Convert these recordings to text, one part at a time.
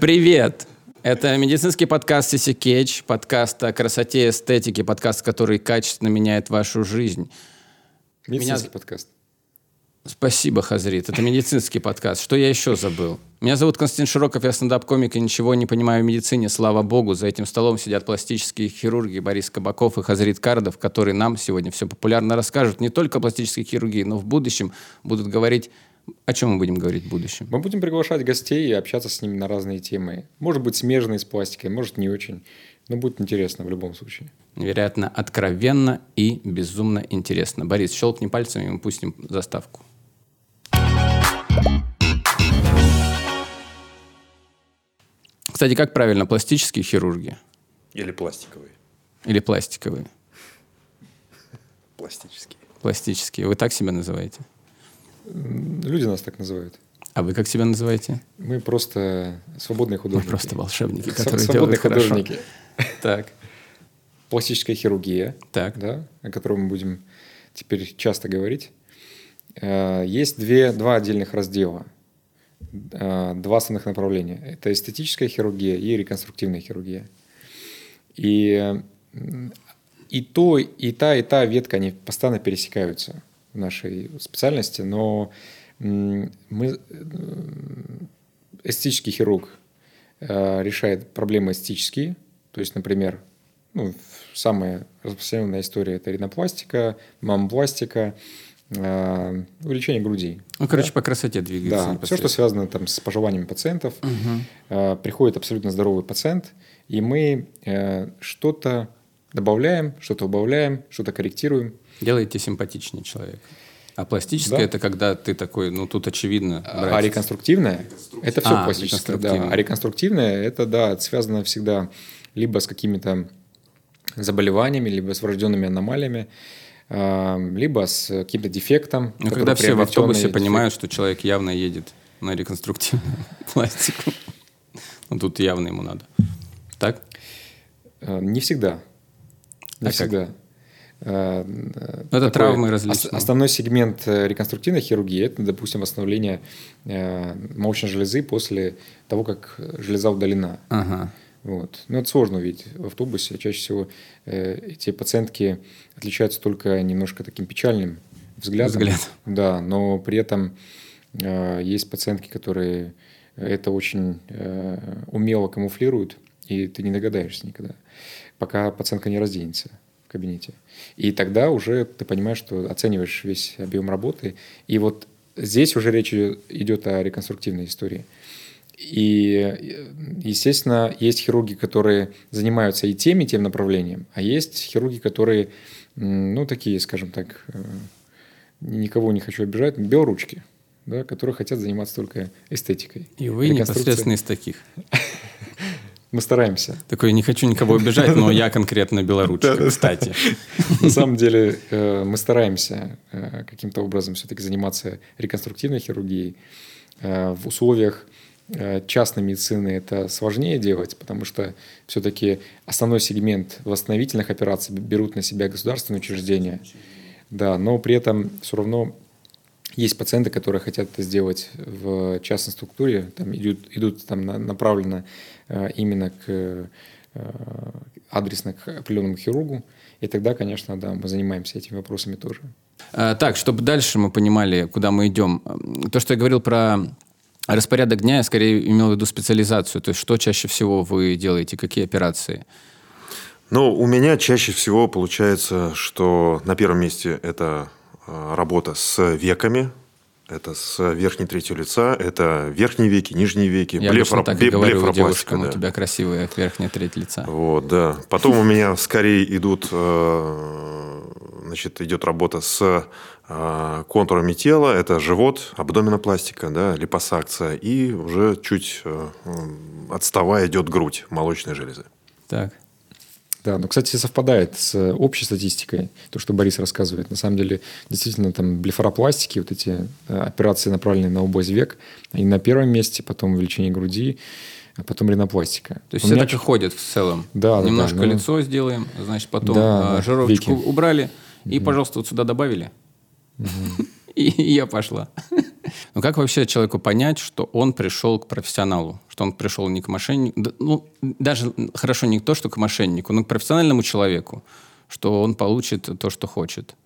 Привет! Это медицинский подкаст Сиси Кетч, подкаст о красоте и эстетике, подкаст, который качественно меняет вашу жизнь. Медицинский подкаст. Спасибо, Хазрит. Это медицинский подкаст. Что я еще забыл? Меня зовут Константин Широков, я стендап-комик и ничего не понимаю в медицине. Слава богу, за этим столом сидят пластические хирурги Борис Кабаков и Хазрит Кардов, которые нам сегодня все популярно расскажут не только о пластической хирургии, но в будущем будут говорить о чем мы будем говорить в будущем? Мы будем приглашать гостей и общаться с ними на разные темы. Может быть, смежные с пластикой, может, не очень. Но будет интересно в любом случае. Невероятно откровенно и безумно интересно. Борис, щелкни пальцами, и мы пустим заставку. Кстати, как правильно, пластические хирурги? Или пластиковые? Или пластиковые? Пластические. Пластические. Вы так себя называете? Люди нас так называют. А вы как себя называете? Мы просто свободные художники. Мы просто волшебники, которые Свободные делают хорошо. художники. Так, Пластическая хирургия, так. да, о которой мы будем теперь часто говорить. Э, Есть две, два отдельных раздела, э, два основных направления. Это эстетическая хирургия и реконструктивная хирургия. И, и то, и та, и та ветка, они постоянно пересекаются нашей специальности, но мы, м, эстетический хирург э, решает проблемы эстетические, то есть, например, ну, самая распространенная история – это ринопластика, мамопластика, э, увеличение грудей. Ну, короче, по красоте двигается. Да, все, что связано там, с пожеланиями пациентов. Э, Приходит абсолютно здоровый пациент, и мы э, что-то добавляем, что-то убавляем, что-то корректируем. Делаете симпатичнее человека. А пластическое Да. это когда ты такой, ну тут очевидно. А братец. реконструктивное – это все А, пластическое. Да. А реконструктивное – это, да, связано всегда либо с какими-то заболеваниями, либо с врожденными аномалиями, э, либо с каким-то дефектом. Ну, когда все в автобусе дефект. понимают, что человек явно едет на реконструктивную пластику. Ну, тут явно ему надо. Так? Э, Не всегда. Не А всегда. Это такой травмы различные. Основной сегмент э, реконструктивной хирургии – это, допустим, восстановление э, молочной железы после того, как железа удалена. Ага. Вот. Но это сложно увидеть в автобусе. Чаще всего э, эти пациентки отличаются только немножко таким печальным взглядом. Взгляд. Да, но при этом э, есть пациентки, которые это очень э, умело камуфлируют, и ты не догадаешься никогда, пока пациентка не разденется кабинете. И тогда уже ты понимаешь, что оцениваешь весь объем работы. И вот здесь уже речь идет о реконструктивной истории. И, естественно, есть хирурги, которые занимаются и тем, и тем направлением, а есть хирурги, которые, ну, такие, скажем так, э, никого не хочу обижать, белоручки, да, которые хотят заниматься только эстетикой. И вы непосредственно из таких. Мы стараемся. Такой, не хочу никого обижать, но я конкретно белоручка, кстати. На самом деле э, мы стараемся э, каким-то образом все-таки заниматься реконструктивной хирургией. Э, В условиях частной медицины это сложнее делать, потому что все-таки основной сегмент восстановительных операций берут на себя государственные учреждения. Да, но при этом все равно есть пациенты, которые хотят это сделать в частной структуре, там идут, идут там на- направленно именно к э, адресно к определенному хирургу, и тогда, конечно, да, мы занимаемся этими вопросами тоже. А, Так, чтобы дальше мы понимали, куда мы идем. М, То, что я говорил про распорядок дня, я скорее имел в виду специализацию. То есть, что чаще всего вы делаете, какие операции? Ну, у меня чаще всего получается, что на первом месте это э, работа с веками, это с верхней третью лица, это верхние веки, нижние веки, Я блефоро- так и говорю девушкам, да. у тебя красивая верхняя треть лица. Вот, да. Потом у меня скорее идут, э, значит, идет работа с э, контурами тела. Это живот, абдоминопластика, да, липосакция. И уже чуть э, отставая идет грудь молочной железы. Так. Да, но, кстати, совпадает с общей статистикой, то, что Борис рассказывает. На самом деле, действительно, там блефаропластики, вот эти э, операции, направленные на область век, они на первом месте, потом увеличение груди, а потом ринопластика. То есть У все меня так и ходят в целом. Да, да, Немножко да, ну- лицо сделаем, значит, потом Да, а, жировочку веки. убрали, и, пожалуйста, вот сюда добавили. И я пошла. Ну как вообще человеку понять, что он пришел к профессионалу? Что он пришел не к мошеннику? Ну, даже хорошо не то, что к мошеннику, но к профессиональному человеку, что он получит то, что хочет.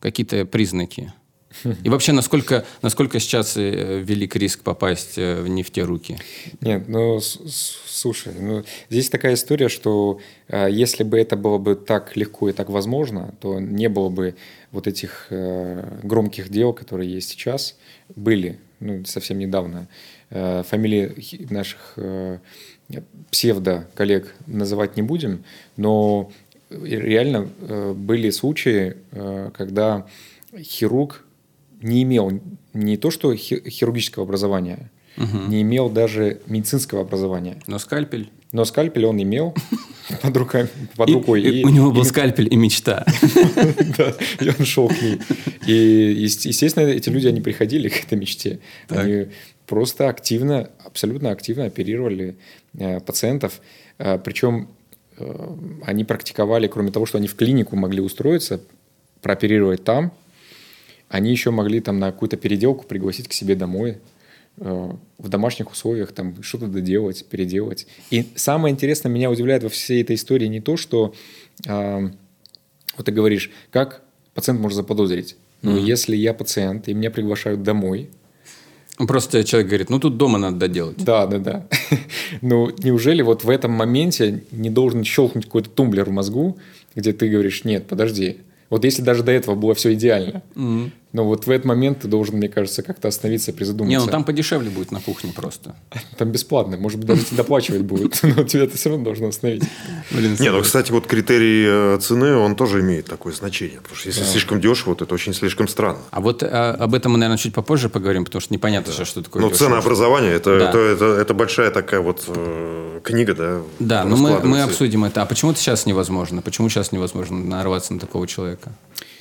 Какие-то признаки. И вообще, насколько, насколько сейчас э, велик риск попасть э, в не те руки? Нет, ну, слушай, ну, здесь такая история, что э, если бы это было бы так легко и так возможно, то не было бы вот этих громких дел, которые есть сейчас, были, ну, совсем недавно. Фамилии наших псевдо-коллег называть не будем, но реально были случаи, когда хирург не имел не то что хи- хирургического образования, не имел даже медицинского образования. Но скальпель... Но скальпель он имел под, руками, под И- рукой. и и- у него был и- скальпель и мечта. да, и он шел к ней. И, ест- естественно, эти люди, они приходили к этой мечте. Они просто активно, абсолютно активно оперировали э, пациентов. Э, причем э, они практиковали, кроме того, что они в клинику могли устроиться, прооперировать там, они еще могли там на какую-то переделку пригласить к себе домой э, в домашних условиях там что-то доделать, переделать. И самое интересное меня удивляет во всей этой истории не то, что а, вот ты говоришь, как пациент может заподозрить. Ну, если я пациент, и меня приглашают домой, Просто человек говорит, ну тут дома надо доделать. да, да, да. Ну, неужели вот в этом моменте не должен щелкнуть какой-то тумблер в мозгу, где ты говоришь, нет, подожди. Вот если даже до этого было все идеально, но вот в этот момент ты должен, мне кажется, как-то остановиться, призадуматься. Не, ну там подешевле будет на кухне просто. Там бесплатно, может быть, даже тебе доплачивать будут, но тебя это все равно должно остановить. Блин, Не, ну, кстати, вот критерий э, цены, он тоже имеет такое значение. Потому что если слишком дешево, то это очень слишком странно. А вот а, об этом мы, наверное, чуть попозже поговорим, потому что непонятно сейчас, что такое Ну, ценообразование, это, большая такая вот э, книга, да? Да, но мы, обсудим это. А почему это сейчас невозможно? Почему сейчас невозможно нарваться на такого человека?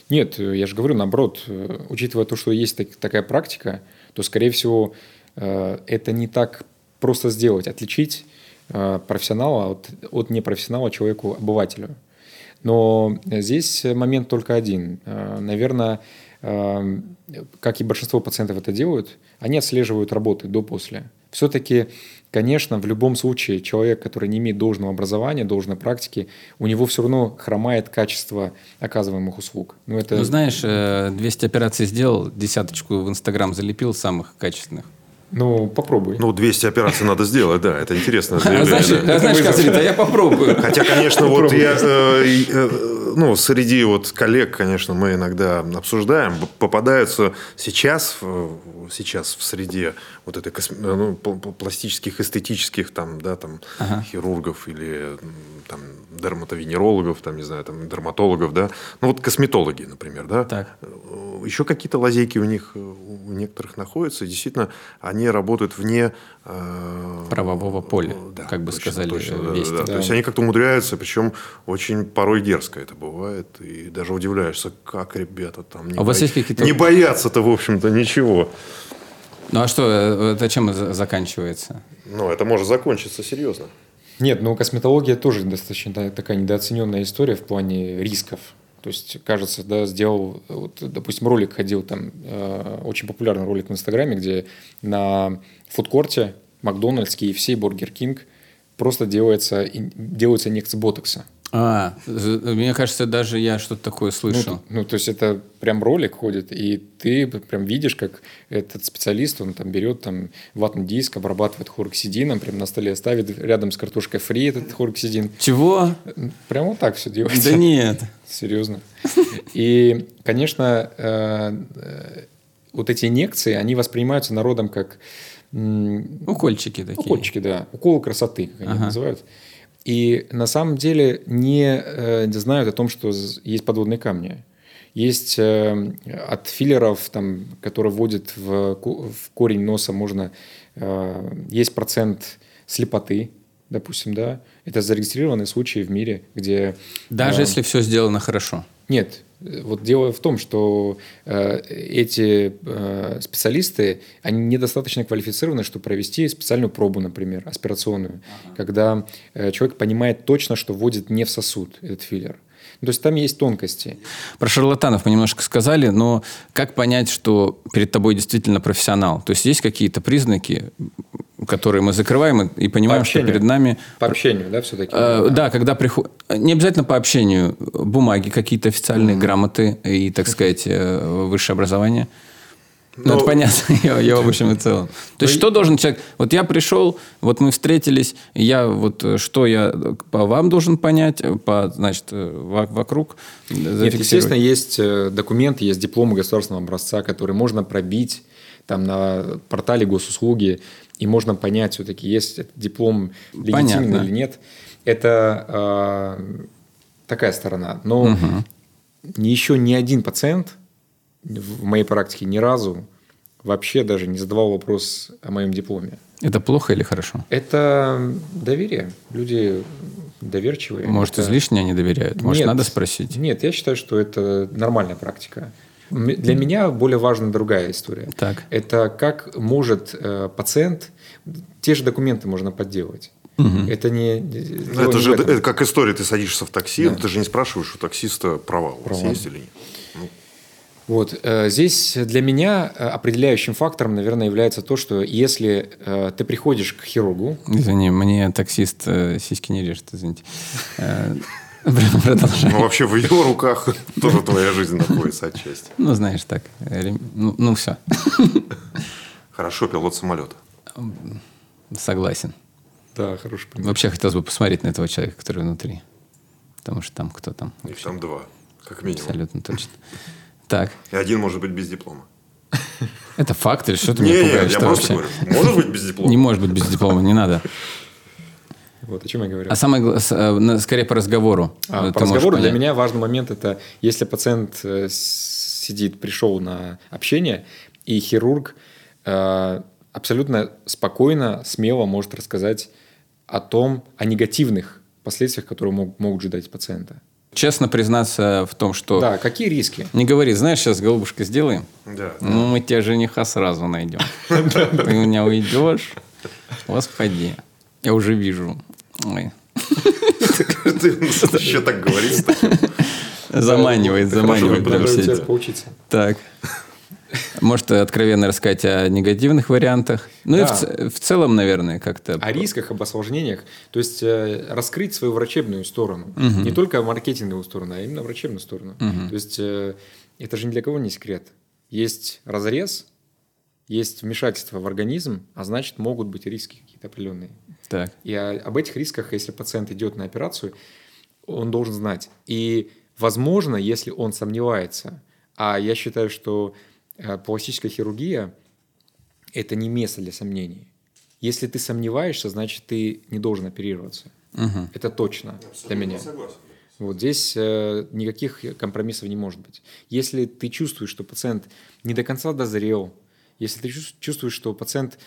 Нет, э, я же говорю, наоборот, э, учитывая то, что есть так- такая практика, то, скорее всего, э, это не так просто сделать, отличить профессионала от, от непрофессионала человеку-обывателю. Но здесь момент только один. Наверное, как и большинство пациентов это делают, они отслеживают работы до-после. Все-таки, конечно, в любом случае человек, который не имеет должного образования, должной практики, у него все равно хромает качество оказываемых услуг. Ну, это... Ну, знаешь, э, 200 операций сделал, десяточку в Инстаграм залепил самых качественных. Ну, попробуй. Ну, 200 операций надо сделать, да, это интересно. А знаешь, а я попробую. Хотя, конечно, вот я, э, э, ну, среди вот коллег, конечно, мы иногда обсуждаем, попадаются сейчас, сейчас в среде вот этой э, ну, пл- пл- пластических, эстетических там, да, там, хирургов или там дерматовенерологов, там, не знаю, там, дерматологов, да, ну, вот косметологи, например, да, Так. Еще какие-то лазейки у них, некоторых находятся, и действительно, они работают вне... э, Правового поля, да, как бы точно, сказали точно, э, да, вести. да, да. То есть они как-то умудряются, причем очень порой дерзко это бывает. И даже удивляешься, как ребята там не, А у вас боя- есть какие-то- не боятся-то, в общем-то, ничего. Ну а что, э, это чем за- заканчивается? Но это может закончиться серьезно. Нет, ну косметология тоже достаточно та- такая недооцененная история в плане рисков. То есть, кажется, да, сделал, вот, допустим, ролик ходил там, э, очень популярный ролик в Инстаграме, где на фудкорте Макдональдс, KFC, Бургер Кинг просто делается, делаются инъекции ботокса. А, мне кажется, даже я что-то такое Ну, слышал. т- ну, то есть это прям ролик ходит, и ты прям видишь, как этот специалист, он там берет там ватный диск, обрабатывает хлороксидином, прям на столе ставит рядом с картошкой фри этот хлороксидин. Чего? Прям вот так все делается. Да нет. Серьезно. И, конечно, э, э, вот эти инъекции, они воспринимаются народом как Укольчики такие. укольчики, да, уколы красоты, как они называют. И на самом деле не э, знают о том, что есть подводные камни. Есть э, от филлеров, там, которые вводят в, в корень носа, можно э, есть процент слепоты, допустим, да. Это зарегистрированные случаи в мире, где Даже э, если все сделано хорошо. нет, вот дело в том, что э, эти э, специалисты, они недостаточно квалифицированы, чтобы провести специальную пробу, например, аспирационную, когда э, человек понимает точно, что вводит не в сосуд этот филлер. То есть там есть тонкости. Про шарлатанов мы немножко сказали, но как понять, что перед тобой действительно профессионал? То есть есть какие-то признаки, которые мы закрываем и понимаем, что перед нами... По общению, да, все-таки? Э, да, когда приходит... Не обязательно по общению. Бумаги какие-то официальные, mm-hmm. грамоты и, так сказать, э, высшее образование – ну, это понятно, я, я в общем и целом. То есть, что должен человек... Вот я пришел, вот мы встретились, я вот э, что я по вам должен понять, по, значит, э, вокруг Нет, естественно, есть э, документы, есть дипломы государственного образца, которые можно пробить там на портале госуслуги, и можно понять все-таки, есть диплом легитимный Понятно. или нет. Это э, такая сторона. Но угу. еще ни один пациент в моей практике ни разу вообще даже не задавал вопрос о моем дипломе. Это плохо или хорошо? Это доверие. Люди доверчивые. Может, это... излишне они доверяют? Может, нет, надо спросить? Нет, я считаю, что это нормальная практика. Для меня более важна другая история. Так. Это как может э, пациент, те же документы можно подделать. Угу. Это не... Это не же это как история, ты садишься в такси, да. ты же не спрашиваешь у таксиста провал, провал. есть или нет. Вот. Э, здесь для меня э, определяющим фактором, наверное, является то, что если э, ты приходишь к хирургу... Извини, мне таксист сиськи не режет, извините. Ну, вообще в его руках тоже твоя жизнь находится отчасти. Ну, знаешь, так. Ну, ну все. Хорошо, пилот самолета. Согласен. Да, хороший пример. Вообще хотелось бы посмотреть на этого человека, который внутри. Потому что там кто там. Их там два, как минимум. Абсолютно точно. Так. И один может быть без диплома. Это факт или что ты меня пугаешь? я просто говорю. Может быть без диплома? Не может быть без диплома, не надо. Вот о чем я говорю. А самое э, скорее по разговору. А, по разговору для меня важный момент это, если пациент э, сидит, пришел на общение, и хирург э, абсолютно спокойно, смело может рассказать о том, о негативных последствиях, которые могут ждать пациента честно признаться в том, что... Да, какие риски? Не говори, знаешь, сейчас голубушка сделаем. Да. Ну, мы тебя жениха сразу найдем. Ты у меня уйдешь. Господи, я уже вижу. Ой. Ты еще так говоришь. Заманивает, заманивает. поучиться. Так. Может, откровенно рассказать о негативных вариантах. Ну да. и в, в целом, наверное, как-то... О рисках, об осложнениях. То есть, э, раскрыть свою врачебную сторону. Угу. Не только маркетинговую сторону, а именно врачебную сторону. Угу. То есть, э, это же ни для кого не секрет. Есть разрез, есть вмешательство в организм, а значит, могут быть риски какие-то определенные. Так. И о, об этих рисках, если пациент идет на операцию, он должен знать. И, возможно, если он сомневается, а я считаю, что пластическая хирургия – это не место для сомнений. Если ты сомневаешься, значит, ты не должен оперироваться. Угу. Это точно для меня. Согласен. Вот здесь э, никаких компромиссов не может быть. Если ты чувствуешь, что пациент не до конца дозрел, если ты чувствуешь, что пациент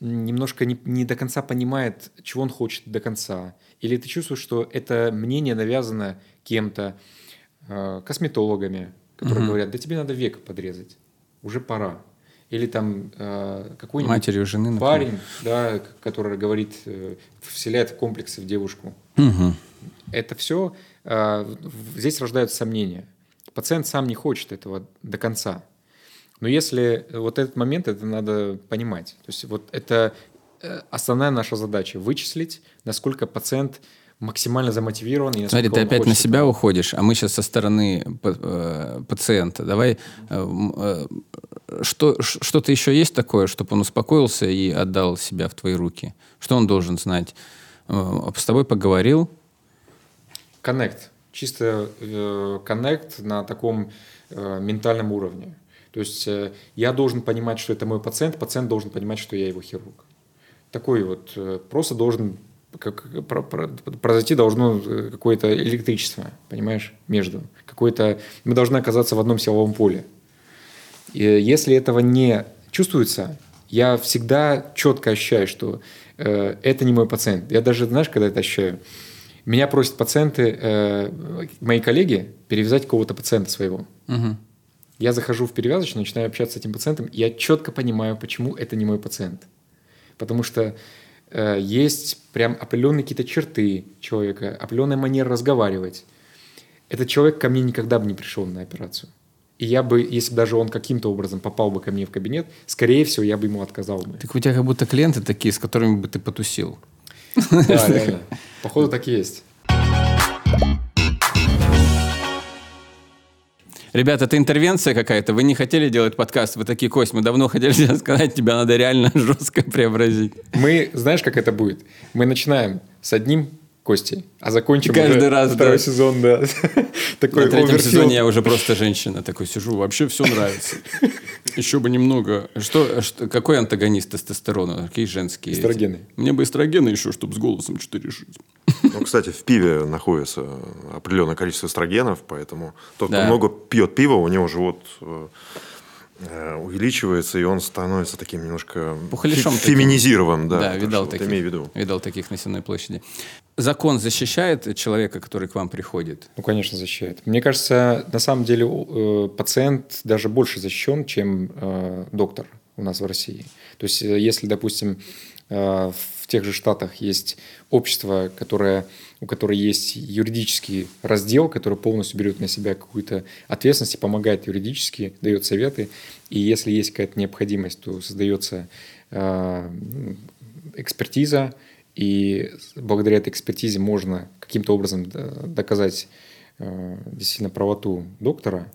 немножко не, не до конца понимает, чего он хочет до конца, или ты чувствуешь, что это мнение навязано кем-то, э, косметологами, которые угу. говорят, да тебе надо век подрезать уже пора. Или там э, какой-нибудь Матерью жены, парень, да, который говорит, э, вселяет комплексы в девушку. Угу. Это все, э, здесь рождаются сомнения. Пациент сам не хочет этого до конца. Но если вот этот момент, это надо понимать. То есть вот это э, основная наша задача – вычислить, насколько пациент максимально замотивирован. Смотри, ты опять на себя этого. уходишь, а мы сейчас со стороны э, пациента. Давай, э, э, что, что-то еще есть такое, чтобы он успокоился и отдал себя в твои руки? Что он должен знать? С тобой поговорил? Коннект. Чисто коннект на таком ментальном уровне. То есть я должен понимать, что это мой пациент, пациент должен понимать, что я его хирург. Такой вот просто должен как, про, про, произойти должно э, какое-то электричество, понимаешь, между. Какое-то, мы должны оказаться в одном силовом поле. И если этого не чувствуется, я всегда четко ощущаю, что э, это не мой пациент. Я даже, знаешь, когда это ощущаю, меня просят пациенты, э, мои коллеги, перевязать какого-то пациента своего. Угу. Я захожу в перевязочную, начинаю общаться с этим пациентом, и я четко понимаю, почему это не мой пациент. Потому что Э, есть прям определенные какие-то черты человека, определенная манера разговаривать. этот человек ко мне никогда бы не пришел на операцию. И я бы, если бы даже он каким-то образом попал бы ко мне в кабинет, скорее всего, я бы ему отказал бы. Так у тебя как будто клиенты такие, с которыми бы ты потусил. Да, реально. Походу так и есть. Ребята, это интервенция какая-то. Вы не хотели делать подкаст, вы такие, Кость, мы давно хотели тебе сказать, тебя надо реально жестко преобразить. Мы, знаешь, как это будет? Мы начинаем с одним Костей, а закончим Каждый уже раз, второй да. сезон, да. Такой На третьем сезоне я уже просто женщина. Такой сижу, вообще все нравится. Еще бы немного. Что, что- какой антагонист тестостерона? Какие женские? эти? Эстрогены. Мне бы эстрогены еще, чтобы с голосом что-то решить. Ну, кстати, в пиве находится определенное количество эстрогенов, поэтому тот, кто Да. много пьет пива, у него живот э, увеличивается, и он становится таким немножко таким. феминизированным. Да, Да, видал что вот таких. имей в виду. Видал таких на Сенной площади. Закон защищает человека, который к вам приходит? Ну, конечно, защищает. Мне кажется, на самом деле э, пациент даже больше защищен, чем э, доктор у нас в России. То есть, э, если, допустим, в тех же Штатах есть общество, которое, у которого есть юридический раздел, который полностью берет на себя какую-то ответственность и помогает юридически, дает советы. И если есть какая-то необходимость, то создается экспертиза, и благодаря этой экспертизе можно каким-то образом доказать э, действительно правоту доктора,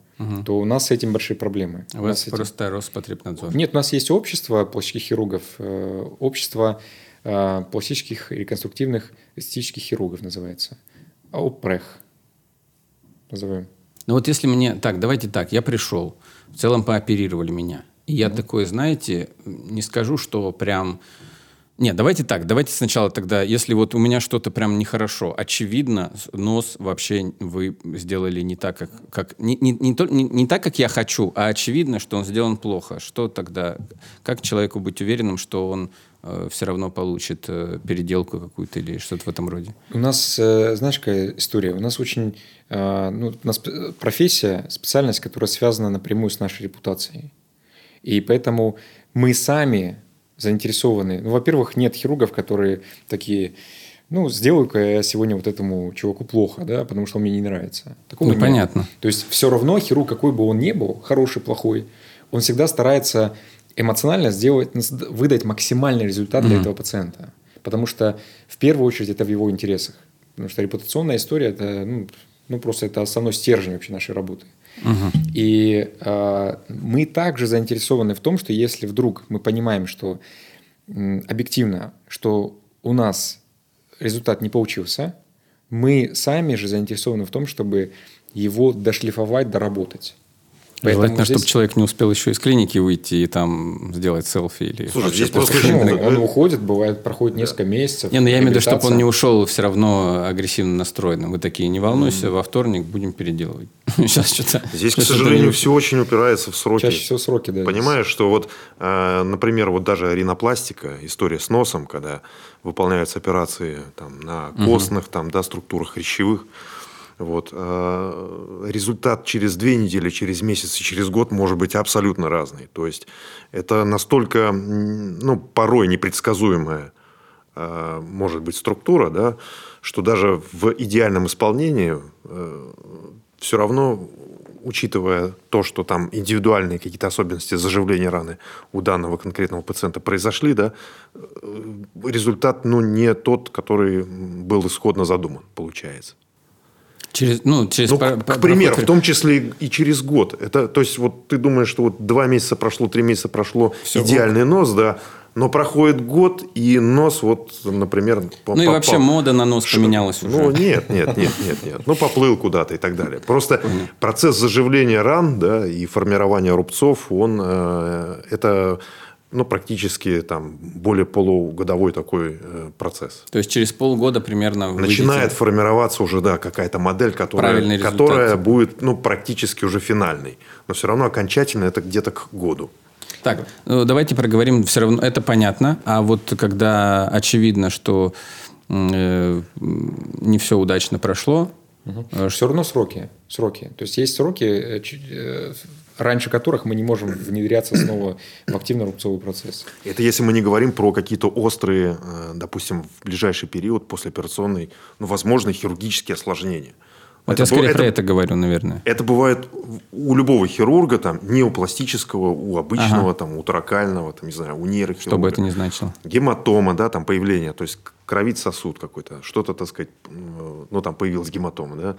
то у нас с этим большие проблемы. У У вас нас с этим- просто Роспотребнадзор. Нет, у нас есть общество пластических хирургов, э, общество э, пластических реконструктивных эстетических хирургов называется. ОПРЕХ называем. Ну вот если мне... Так, давайте так. Я пришел. В целом пооперировали меня. И я такой, знаете, не скажу, что прям... Нет, давайте так. Давайте сначала тогда, если вот у меня что-то прям нехорошо, очевидно, нос вообще вы сделали не так, как... как не, не, не, не- не так, как я хочу, а очевидно, что он сделан плохо. Что тогда? Как человеку быть уверенным, что он все равно получит э, переделку какую-то или что-то в этом роде? У нас, э, знаешь, какая история? У нас очень, э, ну, у нас профессия, специальность, которая связана напрямую с нашей репутацией. И поэтому мы сами заинтересованы. Ну, во-первых, нет хирургов, которые такие, ну, сделаю-ка я сегодня вот этому чуваку плохо, да, потому что он мне не нравится. Такого Ну, нет. понятно. То есть все равно хирург, какой бы он ни был, хороший, плохой, он всегда старается эмоционально сделать, выдать максимальный результат для этого пациента. Потому что в первую очередь это в его интересах. Потому что репутационная история это ну, ну просто это основной стержень вообще нашей работы. И э, мы также заинтересованы в том, что если вдруг мы понимаем, что м, объективно, что у нас результат не получился, мы сами же заинтересованы в том, чтобы его дошлифовать, доработать. Желательно, здесь- чтобы человек не успел еще из клиники выйти и там сделать селфи или Слушай, здесь просто Ну, он уходит, бывает, проходит несколько месяцев. Не, ну я имею в виду, чтобы он не ушел все равно агрессивно настроенным. Вы такие, не волнуйся, во вторник будем переделывать. Сейчас что-то... Здесь, к сейчас сожалению, не- все очень упирается в сроки. Чаще всего сроки, да. Понимаешь, что вот, э, например, вот даже ринопластика, история с носом, когда выполняются операции там, на костных, там, да, структурах хрящевых, вот, э, результат через две недели, через месяц и через год может быть абсолютно разный. То есть это настолько, ну, порой непредсказуемая э, может быть структура, да, что даже в идеальном исполнении все равно, учитывая то, что там индивидуальные какие-то особенности заживления раны у данного конкретного пациента произошли, да, э, результат ну, не тот, который был исходно задуман, получается. Через, ну, через Ну, по- к, к примеру, в том числе и через год. Это, то есть, вот ты думаешь, что вот два месяца прошло, три месяца прошло, Всё, идеальный нос, да, но проходит год, и нос, вот, например... Ну и по- вообще мода на нос поменялась уже. Ну, нет, нет, нет, нет, нет. Ну, поплыл куда-то и так далее. Просто процесс заживления ран, да, и формирования рубцов, он, э, это, ну, практически там более полугодовой такой э, процесс. То есть через полгода примерно вы Начинает формироваться уже, да, какая-то модель, которая, которая будет, ну, практически уже финальной. Но все равно окончательно это где-то к году. Так, ну, давайте проговорим. Все равно это понятно. А вот когда очевидно, что э, не все удачно прошло, э, Все равно сроки. Сроки. То есть есть сроки, э, раньше которых мы не можем внедряться снова в активно-рубцовый процесс. Это если мы не говорим про какие-то острые, э, допустим, в ближайший период послеоперационный, ну, возможные хирургические осложнения. Вот Это я скорее бо- про это- это говорю, наверное. Это бывает у любого хирурга, там, не у пластического, у обычного, Ага. там, у торакального, там, не знаю, у нейрохирурга. Что бы это ни значило. Гематома, да, там появление, то есть кровить сосуд какой-то, что-то, так сказать, м, ну, там появилась гематома, да,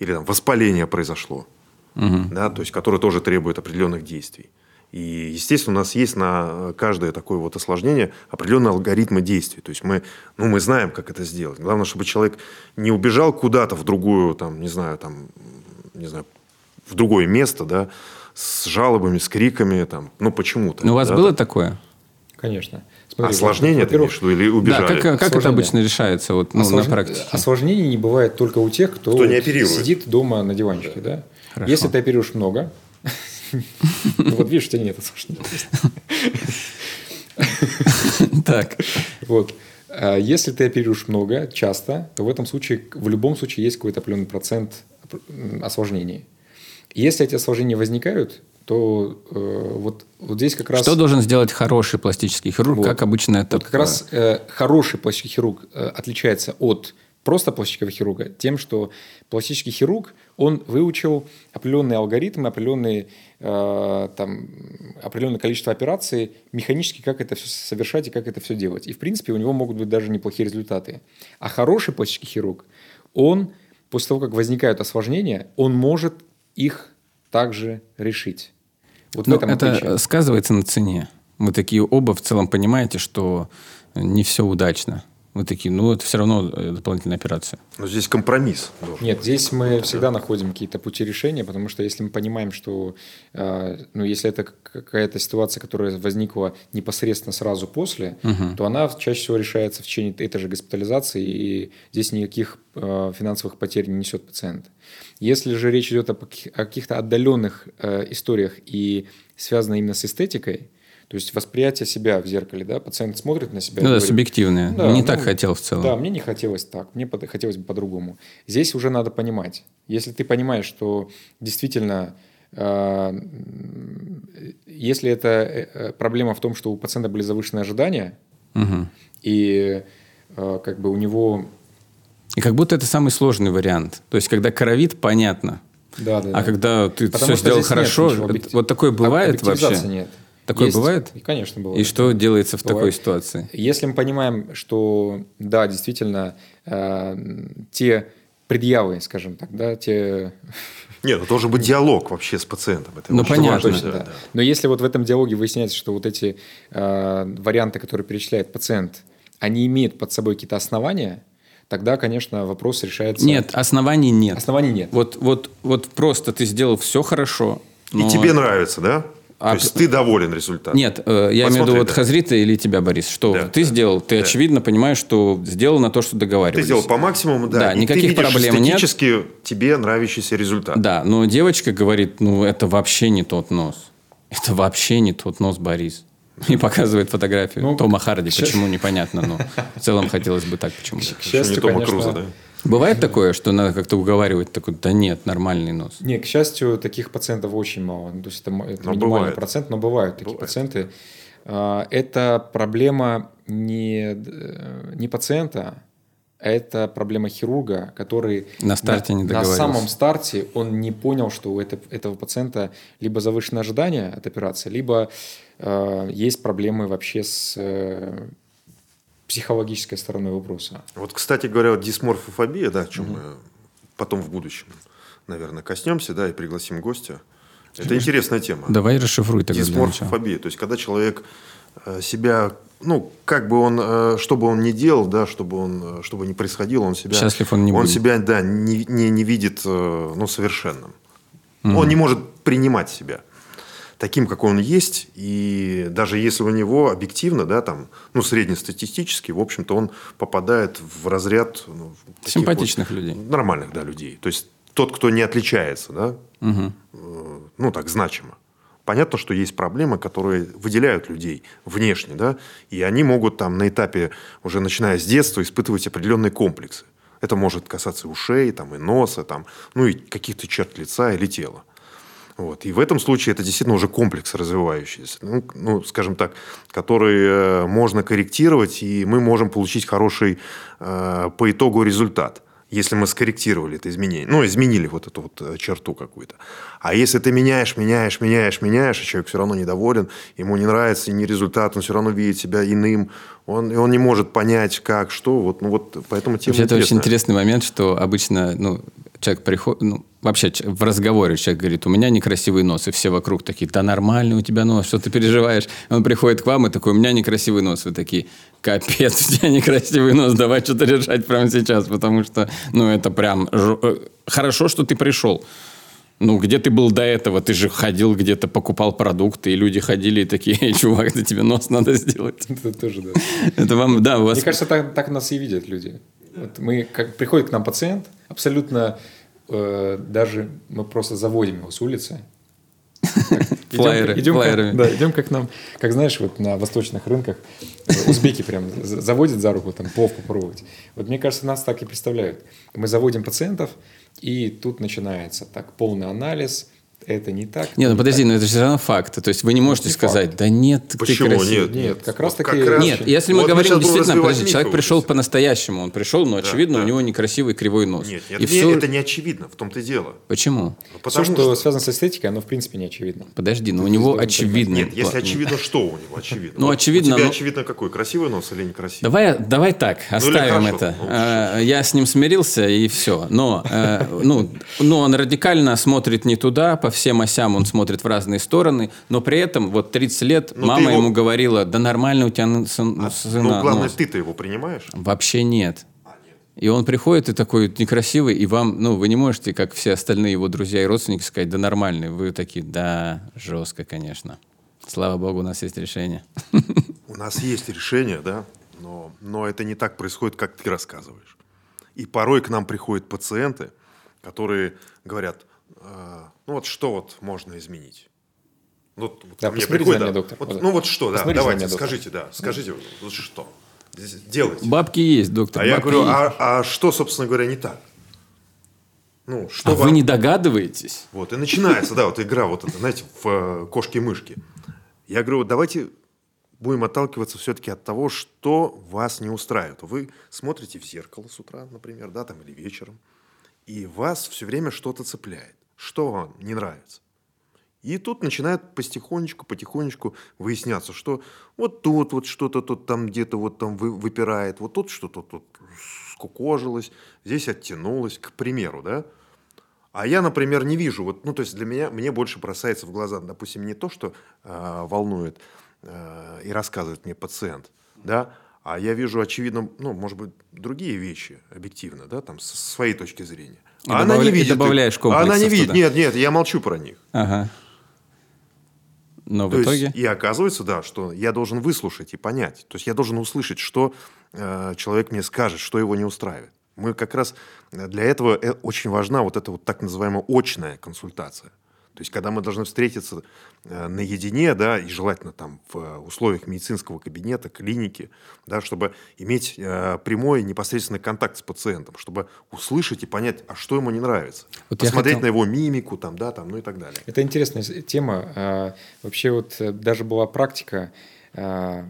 или там воспаление произошло, Мгм. да, то есть, которое тоже требует определенных действий. И, естественно, у нас есть на каждое такое вот осложнение определенные алгоритмы действий. То есть мы, ну, мы знаем, как это сделать. Главное, чтобы человек не убежал куда-то в другую, там, не знаю, там, не знаю, в другое место, да, с жалобами, с криками, там, ну, почему-то. Ну, у вас да, было там. такое? Конечно. Смотри, Осложнение, ты имеешь в виду, или убежали? Да, как, как это обычно решается вот, ну, Осложн- на практике? Осложнений не бывает только у тех, кто, Кто не оперирует. сидит дома на диванчике. Да? Хорошо. Если ты оперируешь много, ну вот видишь, у тебя нет осложнений. Так. Вот. А Если ты оперируешь много, часто, то в этом случае, в любом случае, есть какой-то определенный процент осложнений. Если эти осложнения возникают, то э, вот, вот здесь как раз... Что должен сделать хороший пластический хирург? Вот. Как обычно это... Вот как раз э, хороший пластический хирург э, отличается от просто пластического хирурга тем, что пластический хирург, он выучил определенные алгоритмы, определенные, э, там, определенное количество операций, механически, как это все совершать и как это все делать. И, в принципе, у него могут быть даже неплохие результаты. А хороший пластический хирург, он, после того, как возникают осложнения, он может их также решить. Вот в этом это отличие. сказывается на цене. Вы такие оба в целом понимаете, что не все удачно. Вы такие, ну, это все равно э, дополнительная операция. Но здесь компромисс должен. Нет, здесь мы всегда находим какие-то пути решения, потому что если мы понимаем, что э, ну, если это какая-то ситуация, которая возникла непосредственно сразу после, то она чаще всего решается в течение этой же госпитализации, и здесь никаких э, финансовых потерь не несет пациент. Если же речь идет о, каких- о каких-то отдаленных э, историях и связано именно с эстетикой, то есть восприятие себя в зеркале, да, пациент смотрит на себя. Ну да, говорит, субъективное. да, не ну, так хотел в целом. Да, мне не хотелось так, мне под- хотелось бы по-другому. Здесь уже надо понимать. Если ты понимаешь, что действительно, м, если это э, э, проблема в том, что у пациента были завышенные ожидания, Мгм. и э, как бы у него... И как будто это самый сложный вариант. То есть, когда кровит, понятно. Да, да, А да. когда ты Потому все сделал нет хорошо, объектив- вот такое бывает вообще? нет. Такое Есть- бывает? Конечно, бывает. И что делается в такой Бывает. ситуации? Если мы понимаем, что, да, действительно, э, те предъявы, скажем так, да, те Нет, это должен быть диалог вообще с пациентом. Это Ну, понятно. важно, Точно, да. Но если вот в этом диалоге выясняется, что вот эти э, варианты, которые перечисляет пациент, они имеют под собой какие-то основания, тогда, конечно, вопрос решается. Нет, оснований нет. Оснований нет. Вот, вот, вот просто ты сделал все хорошо. И но- тебе нравится, да? А То есть ты доволен результатом. Нет, э, я имею в виду вот. Хазрита или тебя, Борис. Что Да, ты да, сделал? Ты да. очевидно понимаешь, что сделал на то, что Ты договаривались. сделал по максимуму, да. Да, и никаких ты проблем нет. тебе нравящийся результат. Да, но девочка говорит, ну это вообще не тот нос. Это вообще не тот нос, Борис. И показывает фотографию Ну, Тома Харди. щас- Почему, непонятно, но в целом хотелось бы так почему-то. К счастью, не Тома конечно, Круза, да? Бывает такое, что надо как-то уговаривать, такой, да нет, нормальный нос. Не, к счастью, таких пациентов очень мало. То есть это, это Но минимальный бывает. процент, но бывают такие Бывает. пациенты. А, Это проблема не, э, не пациента, а это проблема хирурга, который На старте не на самом старте он не понял, что у это- этого пациента либо завышенное ожидание от операции, либо э, есть проблемы вообще с э, психологической стороной вопроса. Вот, кстати говоря, вот дисморфофобия, да, о чем мы потом в будущем, наверное, коснемся, да, и пригласим гостя. Это интересная тема. Давай расшифруй тогда. Дисморфофобия. То есть, когда человек э, себя, ну, как бы он, э, что бы он ни делал, да, чтобы он, э, чтобы не происходило, он себя... Счастлив он не Он будет. себя, да, не, не, не видит, ну, совершенным. Он не может принимать себя таким, какой он есть, и даже если у него объективно, да, там, ну, среднестатистически, в общем-то, он попадает в разряд ну, Симпатичных вот людей. Нормальных, да, людей. То есть тот, кто не отличается, да, э, ну, так, значимо. Понятно, что есть проблемы, которые выделяют людей внешне, да, и они могут там на этапе, уже начиная с детства, испытывать определенные комплексы. Это может касаться ушей, там, и носа, там, ну, и каких-то черт лица или тела. Вот. И в этом случае это действительно уже комплекс развивающийся, ну, ну, скажем так, который э, можно корректировать, и мы можем получить хороший э, по итогу результат. если мы скорректировали это изменение, ну, изменили вот эту вот э, черту какую-то. А если ты меняешь, меняешь, меняешь, меняешь, и человек все равно недоволен, ему не нравится не результат, он все равно видит себя иным, он, и он не может понять, как, что, вот, ну, вот поэтому тема Вообще, это очень интересный момент, что обычно, ну, человек приходит, ну, вообще в разговоре человек говорит, у меня некрасивый нос, и все вокруг такие, да нормальный у тебя нос, что ты переживаешь? Он приходит к вам и такой, у меня некрасивый нос. Вы такие, капец, у тебя некрасивый нос, давай что-то решать прямо сейчас, потому что, ну, это прям... Э, хорошо, что ты пришел. Ну, где ты был до этого? Ты же ходил где-то, покупал продукты, и люди ходили и такие, эй, чувак, да тебе нос надо сделать. Это тоже, да. Это вам, да, у вас... Мне кажется, так, так нас и видят люди. Вот мы, как приходит к нам пациент, абсолютно э, даже мы просто заводим его с улицы. Флайеры, идем, флайерами. Как, да, идем как нам, как знаешь, вот на восточных рынках узбеки прям заводят за руку там плов попробовать. Вот мне кажется, нас так и представляют. Мы заводим пациентов, и тут начинается так полный анализ, это не так. Нет, ну подожди, так. но это же все равно факт. То есть вы не можете не сказать, факт. да нет, Почему? ты красивый. Нет, нет, как раз таки... Как раз... Нет, если мы вот говорим действительно, подожди, человек пришел по-настоящему, он пришел, но очевидно, да. у него некрасивый кривой нос. Нет, нет, и все... это не очевидно, в том-то и дело. Почему? Ну, потому все, что, что связано с эстетикой, оно в принципе не очевидно. Подожди, но у него очевидно. Нет, если очевидно, что у него очевидно? Ну, очевидно... У тебя очевидно какой, красивый нос или некрасивый? Давай, давай так, ну, оставим это. А, я с ним смирился, и все. Но, э, ну, но он радикально смотрит не туда, по всем осям он смотрит в разные стороны, но при этом вот 30 лет но мама его... ему говорила, да нормально у тебя сын, а, сына. Ну, главное, ну, ты-то его принимаешь? Вообще нет. А, и он приходит и такой некрасивый, и вам, ну, вы не можете, как все остальные его друзья и родственники, сказать, да нормальный. Вы такие, да, жестко, конечно. Слава богу, у нас есть решение. У нас есть решение, да, но, но это не так происходит, как ты рассказываешь. И порой к нам приходят пациенты, которые говорят, ну вот что вот можно изменить? Ну, вот да, мне приходит, да, доктор. Вот, ну вот что, да, давайте, скажите, да, скажите, вот что делайте. Бабки есть, доктор. А я говорю, а, а что, собственно говоря, не так? Ну, что а вам... вы не догадываетесь? Вот, и начинается, да, вот игра вот эта, знаете, в э, кошки-мышки. Я говорю, давайте будем отталкиваться все-таки от того, что вас не устраивает. Вы смотрите в зеркало с утра, например, да, там, или вечером, и вас все время что-то цепляет. Что вам не нравится? И тут начинает потихонечку, потихонечку выясняться, что вот тут вот что-то тут там где-то вот там выпирает, вот тут что-то тут скукожилось, здесь оттянулось, к примеру, да? А я, например, не вижу, вот, ну, то есть для меня, мне больше бросается в глаза, допустим, не то, что э, волнует э, и рассказывает мне пациент, да, а я вижу, очевидно, ну, может быть, другие вещи объективно, да, там, с своей точки зрения. И а добавля... она не видит. И добавляешь А она не видит. Туда. Нет, нет, я молчу про них. Ага. Но То в итоге... Есть, и оказывается, да, что я должен выслушать и понять. То есть я должен услышать, что э, человек мне скажет, что его не устраивает. Мы как раз для этого э, очень важна вот эта вот так называемая очная консультация. То есть, когда мы должны встретиться э, наедине, да, и желательно там в э, условиях медицинского кабинета, клиники, да, чтобы иметь э, прямой непосредственный контакт с пациентом, чтобы услышать и понять, а что ему не нравится. Вот Посмотреть хотел... на его мимику, там, да, там, ну и так далее. Это интересная тема. А, вообще вот даже была практика а,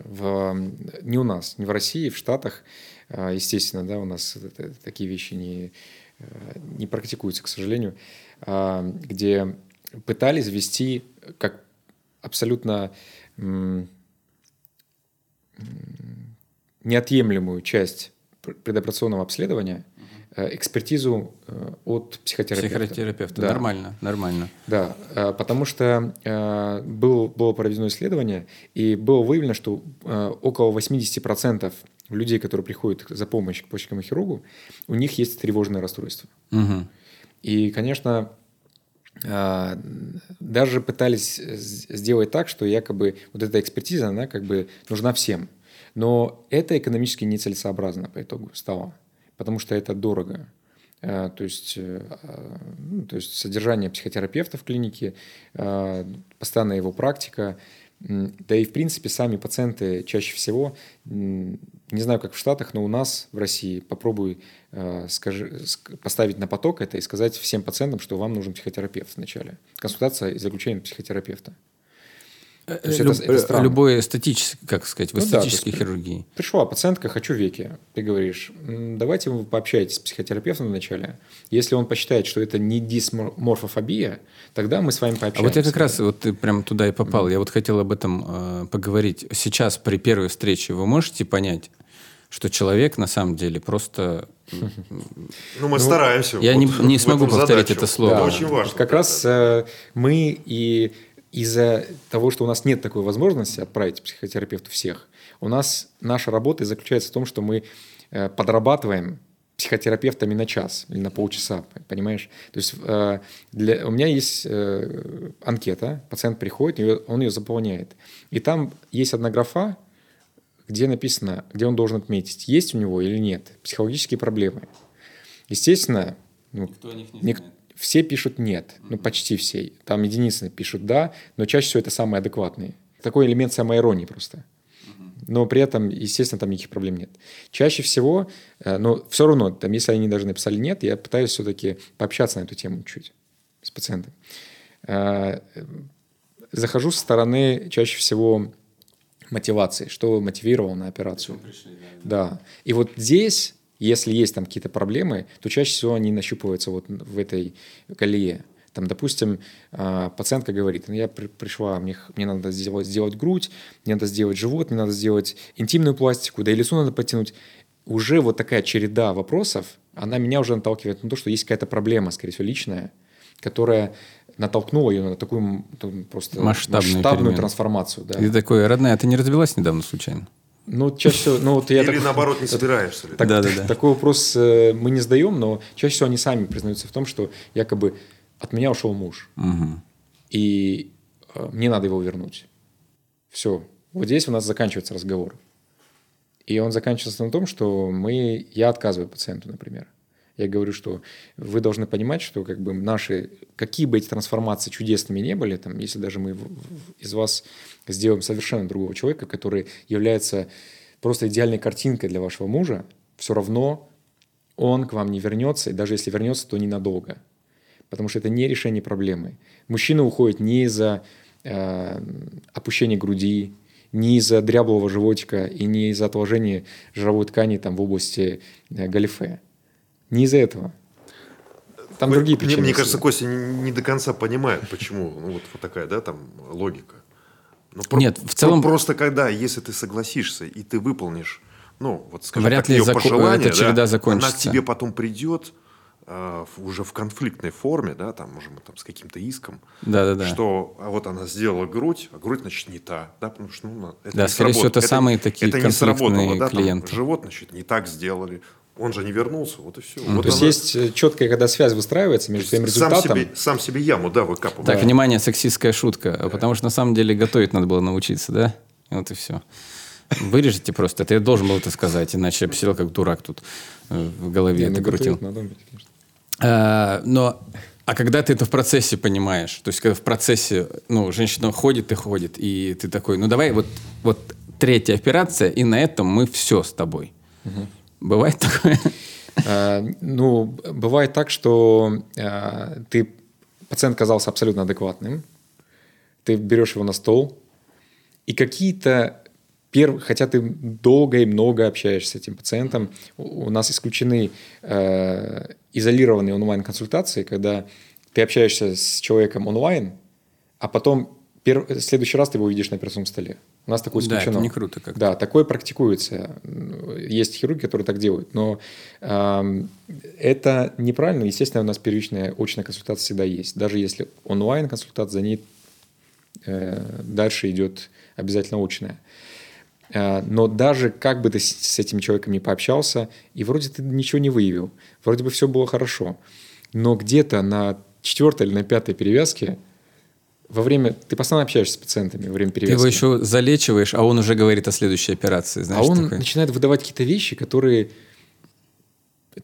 в, не у нас, не в России, в Штатах, а, естественно, да, у нас такие вещи не, не практикуются, к сожалению. А, где пытались ввести как абсолютно неотъемлемую часть предоперационного обследования э, экспертизу э, от психотерапевта. Психотерапевта, да. нормально, нормально. Да, э, потому что был, было проведено исследование, и было выявлено, что около 80% людей, которые приходят за помощью к почечному хирургу, у них есть тревожное расстройство. Угу. И, конечно, а, даже пытались сделать так, что якобы вот эта экспертиза, она как бы нужна всем. Но это экономически нецелесообразно по итогу стало, потому что это дорого. А, то есть, э, а, ну, то есть содержание психотерапевта в клинике, постоянная его практика, да и в принципе сами пациенты чаще всего не знаю, как в Штатах, но у нас в России попробуй э, скажи, поставить на поток это и сказать всем пациентам, что вам нужен психотерапевт вначале. Консультация и заключение психотерапевта. То есть Люб- это, это странно. Любой эстетический, как сказать, в Ну да, эстетической есть- хирургии. Пришла пациентка, хочу веки. Ты говоришь, «М, давайте вы пообщаетесь с психотерапевтом вначале. Если он посчитает, что это не дисморфофобия, тогда мы с вами А пообщаемся. вот я как раз, вот ты прям туда и попал. Я вот хотел об этом э, поговорить. Сейчас при первой встрече вы можете понять, что человек на самом деле просто... Ну, мы стараемся. я вот не- не смогу повторить задачу. это слово. Это Да. очень важно. Как да, раз да. э, мы и из-за того, что у нас нет такой возможности отправить психотерапевту всех, у нас наша работа заключается в том, что мы э, подрабатываем психотерапевтами на час или на полчаса, понимаешь? То есть э, для, у меня есть э, анкета, пациент приходит, он ее заполняет, и там есть одна графа, где написано, где он должен отметить, есть у него или нет психологические проблемы. Естественно, ну, ник- все пишут нет, ну почти все. Там единицы пишут да, но чаще всего это самые адекватные. Такой элемент самоиронии просто. Но при этом, естественно, там никаких проблем нет. Чаще всего, э, но все равно, там, если они даже написали нет, я пытаюсь все-таки пообщаться на эту тему чуть с пациентом. Э, Захожу со стороны чаще всего мотивации, что мотивировало на операцию. Да. И вот здесь, если есть там какие-то проблемы, то чаще всего они нащупываются вот в этой колее. Там, допустим, а, пациентка говорит, «Ну, я при- пришла, мне, мне надо сделать, сделать грудь, мне надо сделать живот, мне надо сделать интимную пластику, да и лицо надо подтянуть. Уже вот такая череда вопросов, она меня уже наталкивает на то, что есть какая-то проблема, скорее всего, личная, которая натолкнула ее на такую там, просто Масштабную масштабную перемену. трансформацию. Да. И такой, родная, а ты не развелась недавно случайно? Ну, чаще всего, ну вот я Или так- наоборот не собираешься ли? так- Да-да-да. Такой вопрос э, мы не сдаем, но чаще всего они сами признаются в том, что якобы от меня ушел муж, Мгм. и э, мне надо его вернуть. Все. Вот здесь у нас заканчивается разговор. И он заканчивается на том, что мы, я отказываю пациенту, например. Я говорю, что вы должны понимать, что как бы наши, какие бы эти трансформации чудесными не были, там, если даже мы из вас сделаем совершенно другого человека, который является просто идеальной картинкой для вашего мужа, все равно он к вам не вернется, и даже если вернется, то ненадолго. Потому что это не решение проблемы. Мужчина уходит не из-за э, опущения груди, не из-за дряблого животика и не из-за отложения жировой ткани там, в области э, галифе. Не из-за этого. Там Мне- другие мне, причины. мне кажется, всегда. Костя не, не до конца понимает, почему. Ну, вот, вот такая, да, там логика. Ну, про- Нет, в целом- про- Просто когда, если ты согласишься и ты выполнишь, ну, вот скажем Вряд так, ли ее зако- пожелание, эта череда да, закончится. она к тебе потом придет а, в- уже в конфликтной форме, да, там, может быть, там, с каким-то иском, Да-да-да. что а вот она сделала грудь, а грудь, значит, не та, да, потому что, ну, это Да, не скорее всего, сработало. это самые такие это не конфликтные сработало, да, клиенты. Там, живот, значит, не так сделали, он же не вернулся, вот и все. То есть есть э, четкая, когда связь выстраивается между твоим сам результатом. себе, сам себе яму, да, выкапывал. Так, внимание, сексистская шутка. Потому что на самом деле готовить надо было научиться, да? Вот и все. Вырежете просто. Это я должен был это сказать, иначе я бы сидел как дурак тут э, в голове Не, это ну, крутил. надо уметь, конечно. А, но, а когда ты это в процессе понимаешь, то есть когда в процессе, ну, женщина ходит и ходит, и ты такой, ну давай вот, вот третья операция, и на этом мы все с тобой. Бывает такое? А, Ну, бывает так, что а, ты пациент казался абсолютно адекватным, ты берешь его на стол, и какие-то первые, хотя ты долго и много общаешься с этим пациентом, у нас исключены э, изолированные онлайн-консультации, когда ты общаешься с человеком онлайн, а потом пер- в следующий раз ты его увидишь на операционном столе. У нас такое Да, исключено. это не круто как-то. Да, такое практикуется. Есть хирурги, которые так делают. Но эм, это неправильно. Естественно, у нас первичная очная консультация всегда есть. Даже если онлайн-консультация, за ней э, дальше идет обязательно очная. Э, Но даже как бы ты с с этим человеком не пообщался, и вроде ты ничего не выявил, вроде бы все было хорошо, но где-то на четвертой или на пятой перевязке во время... Ты постоянно общаешься с пациентами во время Ты перевязки. его еще залечиваешь, а он уже говорит о следующей операции. Знаешь, а он такой. начинает выдавать какие-то вещи, которые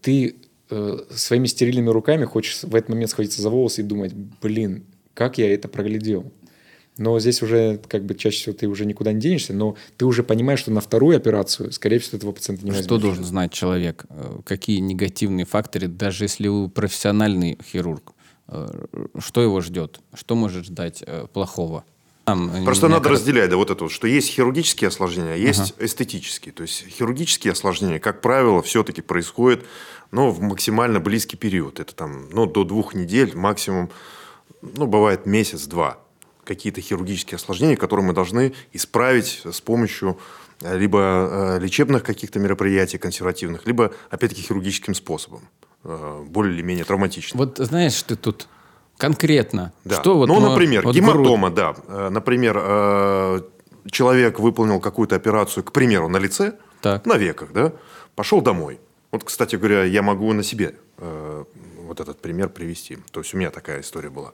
ты э, своими стерильными руками хочешь в этот момент схватиться за волосы и думать, блин, как я это проглядел. Но здесь уже как бы чаще всего ты уже никуда не денешься, но ты уже понимаешь, что на вторую операцию, скорее всего, этого пациента не Что возьмешь. должен знать человек? Э, Какие негативные факторы, даже если вы профессиональный хирург, что его ждет? Что может ждать э, плохого? Там, Просто не- надо не- разделять, да, вот это вот, что есть хирургические осложнения, а есть эстетические. То есть хирургические осложнения, как правило, все-таки происходят ну, в максимально близкий период. Это там ну, до двух недель, максимум, ну, бывает месяц-два. Какие-то хирургические осложнения, которые мы должны исправить с помощью э, либо э, лечебных каких-то мероприятий консервативных, либо, опять-таки, хирургическим способом, э, более или менее травматичным. Вот знаешь, ты тут конкретно, Да. что вот... ну, мы- например, вот гематома, да. Э, Например, э, человек выполнил какую-то операцию, к примеру, на лице, Так. на веках, да, пошел домой. Вот, кстати говоря, я могу на себе э, вот этот пример привести. То есть у меня такая история была.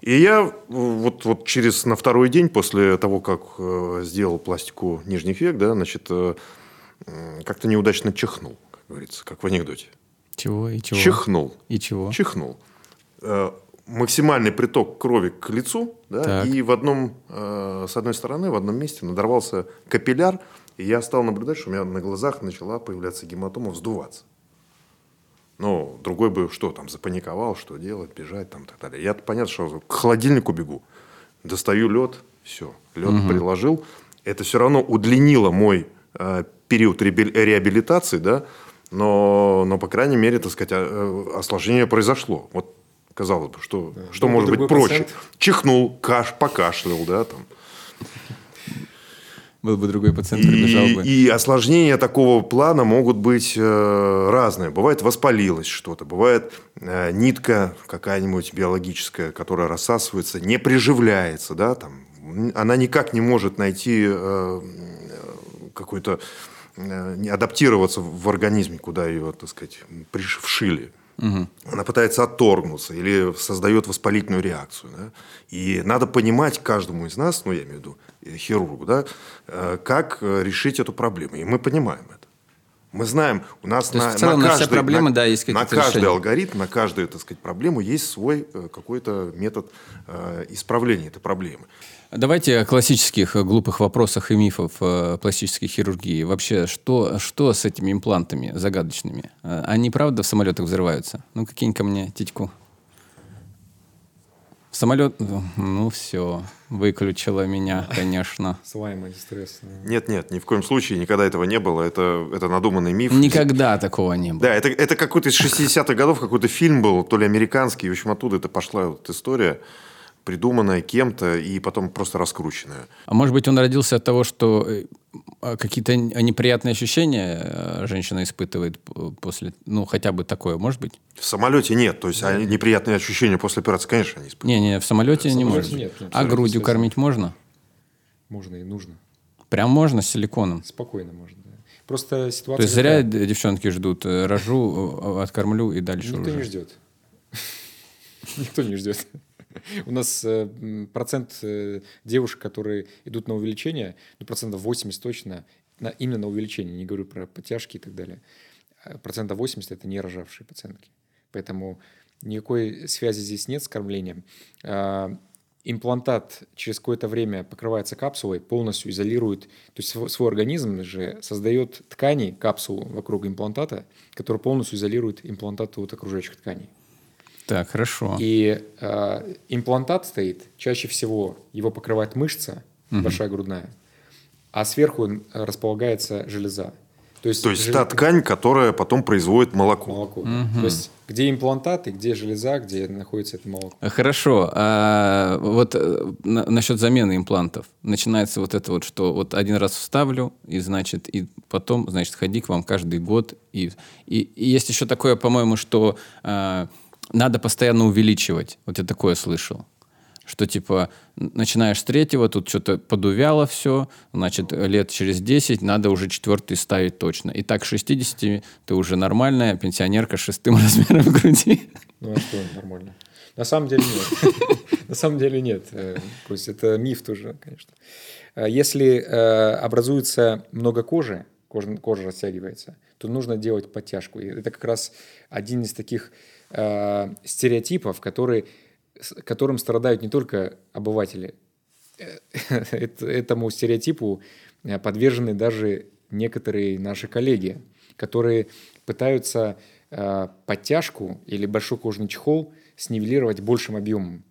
И я вот, вот через на второй день после того, как э, сделал пластику нижних век, да, значит, э, как-то неудачно чихнул, как говорится, как в анекдоте. Чего и чего? Чихнул. И чего? Чихнул. Э, максимальный приток крови к лицу, да, Так. и в одном, э, с одной стороны, в одном месте надорвался капилляр, и я стал наблюдать, что у меня на глазах начала появляться гематома, вздуваться. Ну, другой бы что там, запаниковал, что делать, бежать там и так далее. Я понятно, что к холодильнику бегу, достаю лед, все, лед приложил. Это все равно удлинило мой э, период реабили- реабилитации, да, но, но, по крайней мере, так сказать, э, осложнение произошло. Вот, казалось бы, что, что Был бы может быть проще? пациент. Чихнул, каш, покашлял, да, там. Был бы другой пациент, прибежал бы. И, и осложнения такого плана могут быть э, разные. Бывает воспалилось что-то, бывает э, нитка какая-нибудь биологическая, которая рассасывается, не приживляется, да, там, она никак не может найти э, какой-то э, адаптироваться в организме, куда ее, так сказать, вшили. Она пытается отторгнуться или создает воспалительную реакцию. да. И надо понимать каждому из нас, ну я имею в виду э, хирургу, да, э, как э, решить эту проблему. И мы понимаем это. Мы знаем, у нас То на, целом на на каждый, проблемы, на, да, есть на каждый решения. алгоритм, на каждую, так сказать, проблему есть свой э, какой-то метод э, исправления этой проблемы. Давайте о классических э, глупых вопросах и мифов э, пластической хирургии. Вообще, что, что с этими имплантами загадочными? Э, Они правда в самолетах взрываются? Ну, какие ко мне титьку. Самолет... Ну, все. Выключила меня, конечно. С вами антистресс. Нет, нет, ни в коем случае никогда этого не было. Это, это надуманный миф. Никогда такого не было. Да, это, это какой-то из 60-х годов какой-то фильм был, то ли американский, в общем, оттуда это пошла вот история, придуманная кем-то и потом просто раскрученная. А может быть, он родился от того, что э, а, какие-то н- неприятные ощущения э, женщина испытывает после... Ну, хотя бы такое, может быть? В самолете нет, то есть они неприятные ощущения после операции, конечно, они испытывают. Не-не, в самолете не самолете может. нет, а грудью кормить можно? Можно и нужно. Прям можно с силиконом? Спокойно можно. да. Просто То ситуация... есть зря девчонки ждут, э, рожу, откормлю и дальше Никто уже. не ждет. Никто не ждет. У нас э, процент э, девушек, которые идут на увеличение, ну, процентов 80 точно, на, именно на увеличение, не говорю про подтяжки и так далее. А Процентов 80 – это не рожавшие пациентки. Поэтому никакой связи здесь нет с кормлением. А, Имплантат через какое-то время покрывается капсулой, полностью изолирует, то есть св- свой организм же создает ткани, капсулу вокруг имплантата, которая полностью изолирует имплантат от окружающих тканей. Так, хорошо. И э, имплантат стоит, чаще всего его покрывает мышца, большая грудная, а сверху располагается железа. То есть, То есть жел- та ткань, которая потом производит молоко. молоко. То есть где имплантаты, где железа, где находится это молоко. Хорошо. А вот э, на- насчет замены имплантов. Начинается вот это вот, что вот один раз вставлю, и значит, и потом, значит, ходи к вам каждый год. И, и, и есть еще такое, по-моему, что а, надо постоянно увеличивать. Вот я такое слышал. Что типа начинаешь с третьего, тут что-то подувяло все, значит, лет через 10 надо уже четвертый ставить точно. И так к 60 ты уже нормальная пенсионерка с шестым размером груди. Ну а что нормально? На самом деле нет. На самом деле нет. Э, То есть это миф тоже, конечно. Э, Если э, образуется много кожи, кожа, растягивается, то нужно делать подтяжку. Это как раз один из таких э, стереотипов, который, с- которым страдают не только обыватели. Э, это- Этому стереотипу э, подвержены даже некоторые наши коллеги, которые пытаются э, подтяжку или большой кожный чехол снивелировать большим объемом.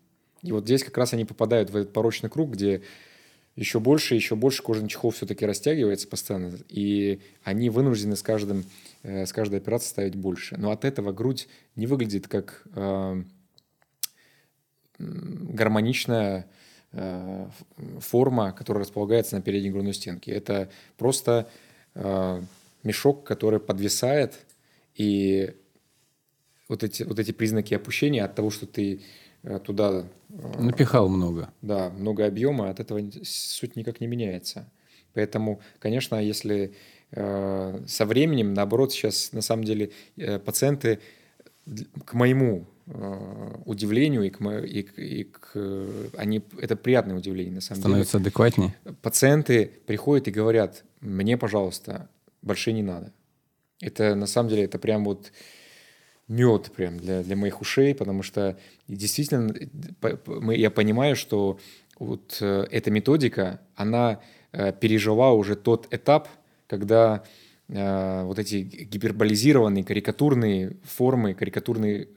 И вот здесь как раз они попадают в этот порочный круг, где еще больше, еще больше кожаный чехол все-таки растягивается постоянно, и они вынуждены с, каждым, с каждой операцией ставить больше. Но от этого грудь не выглядит как э, гармоничная э, форма, которая располагается на передней грудной стенке. Это просто э, мешок, который подвисает, и вот эти, вот эти признаки опущения от того, что ты Э, туда... Э, Напихал много. Да, много объема, от этого суть никак не меняется. Поэтому, конечно, если э, со временем, наоборот, сейчас на самом деле э, пациенты к моему э, удивлению и к, и, и к они это приятное удивление на самом становятся деле. адекватнее. Пациенты приходят и говорят: мне, пожалуйста, больше не надо. Это на самом деле это прям вот мед прям для, для моих ушей, потому что действительно я понимаю, что вот э, эта методика, она э, пережила уже тот этап, когда э, вот эти гиперболизированные карикатурные формы, карикатурные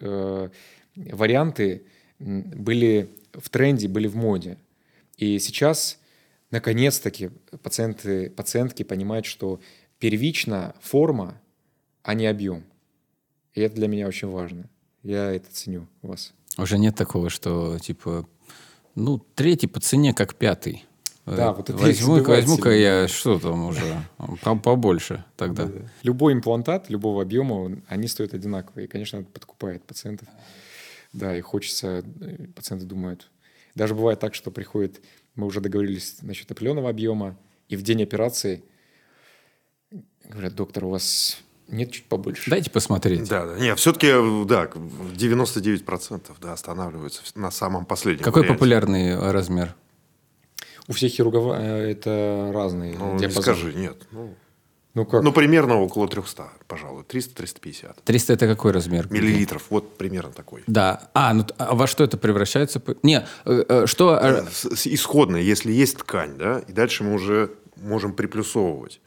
варианты были в тренде, были в моде. И сейчас, наконец-таки, пациенты, пациентки понимают, что первична форма, а не объем. И это для меня очень важно. Я это ценю у вас. Уже нет такого, что типа, ну, третий по цене, как пятый. Да, вот это возьму, возьму-ка я что там уже побольше тогда. Да, да. Любой имплантат любого объема, они стоят одинаково. И, конечно, это подкупает пациентов. Да, и хочется, э, пациенты думают. Даже бывает так, что приходит, мы уже договорились насчет определенного объема, и в день операции говорят, доктор, у вас нет, чуть побольше. Дайте посмотреть. Да, да. Нет, все-таки, да, 99% да, останавливаются на самом последнем Какой варианте. популярный э, размер? У всех хирургов э, это разные Ну, не скажи, нет. Ну, ну, как? ну, примерно около 300, пожалуй. 300-350. 300 это какой размер? Миллилитров, вот примерно такой. Да. А, ну а во что это превращается? Не, э, э, что... Э, исходно, если есть ткань, да, и дальше мы уже можем приплюсовывать.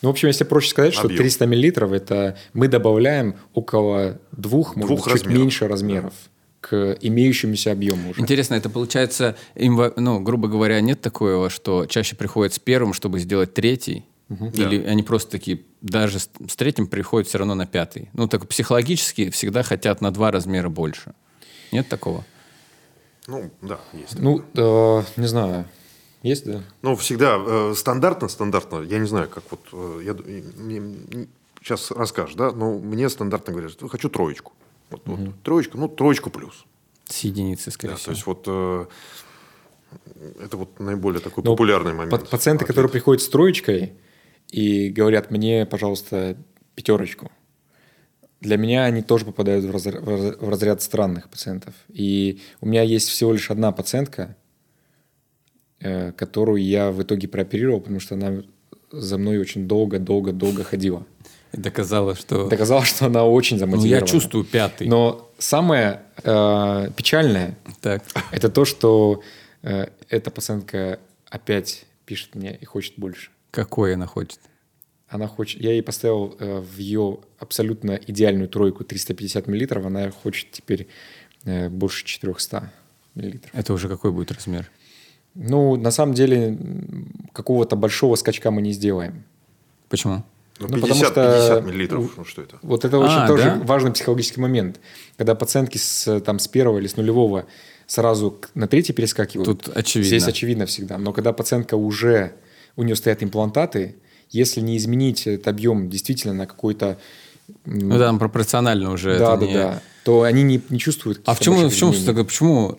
Ну, в общем, если проще сказать, что 300 миллилитров – это мы добавляем около двух, может двух быть, чуть меньше размеров. Да к имеющемуся объему уже. Интересно, это получается, им, ну, грубо говоря, нет такого, что чаще приходят с первым, чтобы сделать третий, угу. или да. они просто такие, даже с, с третьим приходят все равно на пятый. Ну, так психологически всегда хотят на два размера больше. Нет такого? Ну, да, есть. Ну, э, не знаю. Есть, да? Ну, всегда э, стандартно, стандартно, я не знаю, как вот, э, я, мне, сейчас расскажешь, да, но мне стандартно говорят, что хочу троечку. Вот, угу. вот, троечку, ну, троечку плюс. С единицы, скорее да, всего. То есть вот э, это вот наиболее такой но популярный момент. Пациенты, которые приходят с троечкой и говорят, мне, пожалуйста, пятерочку, для меня они тоже попадают в разряд, в разряд странных пациентов. И у меня есть всего лишь одна пациентка, Э, которую я в итоге прооперировал, потому что она за мной очень долго-долго-долго ходила. И доказала, что... Доказала, что она очень замотивирована. Ну, я чувствую пятый. Но самое э, печальное, так. это то, что э, эта пациентка опять пишет мне и хочет больше. Какой она хочет? Она хочет... Я ей поставил э, в ее абсолютно идеальную тройку 350 миллилитров, она хочет теперь э, больше 400 миллилитров. Это уже какой будет размер? Ну, на самом деле, какого-то большого скачка мы не сделаем. Почему? Ну, 50, ну, потому что 50 миллилитров, ну что это? Вот это очень а, тоже да? важный психологический момент. Когда пациентки с, там, с первого или с нулевого сразу на третий перескакивают. Тут очевидно. Здесь очевидно всегда. Но когда пациентка уже, у нее стоят имплантаты, если не изменить этот объем действительно на какой-то... Ну да, пропорционально уже. Да, да, не... да. То они не, не чувствуют А в чем, в чем тогда, почему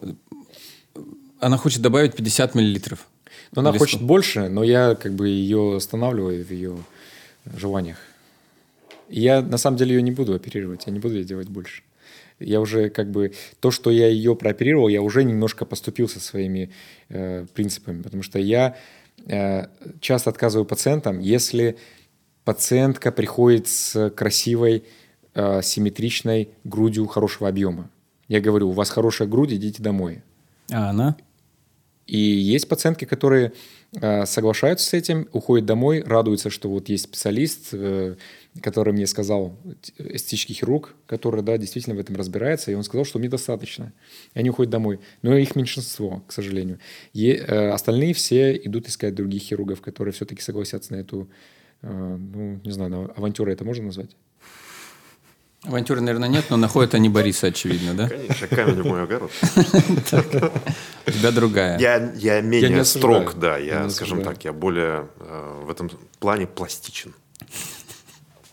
она хочет добавить 50 миллилитров. Ну, она хочет больше, но я как бы ее останавливаю в ее желаниях. И я на самом деле ее не буду оперировать, я не буду ей делать больше. Я уже как бы то, что я ее прооперировал, я уже немножко поступил со своими э, принципами, потому что я э, часто отказываю пациентам, если пациентка приходит с красивой, э, симметричной грудью хорошего объема. Я говорю, у вас хорошая грудь, идите домой. А она? И есть пациентки, которые соглашаются с этим, уходят домой, радуются, что вот есть специалист, э, который мне сказал, эстетический хирург, который, да, действительно в этом разбирается, и он сказал, что мне достаточно. И они уходят домой. Но их меньшинство, к сожалению. И э, остальные все идут искать других хирургов, которые все-таки согласятся на эту, ну, не знаю, авантюру это можно назвать? Авантюры, наверное, нет, но находят они Бориса, очевидно, да? Конечно, камень в мой огород. У тебя другая. Я, я менее строг, да, я, скажем так, я более э, в этом плане пластичен.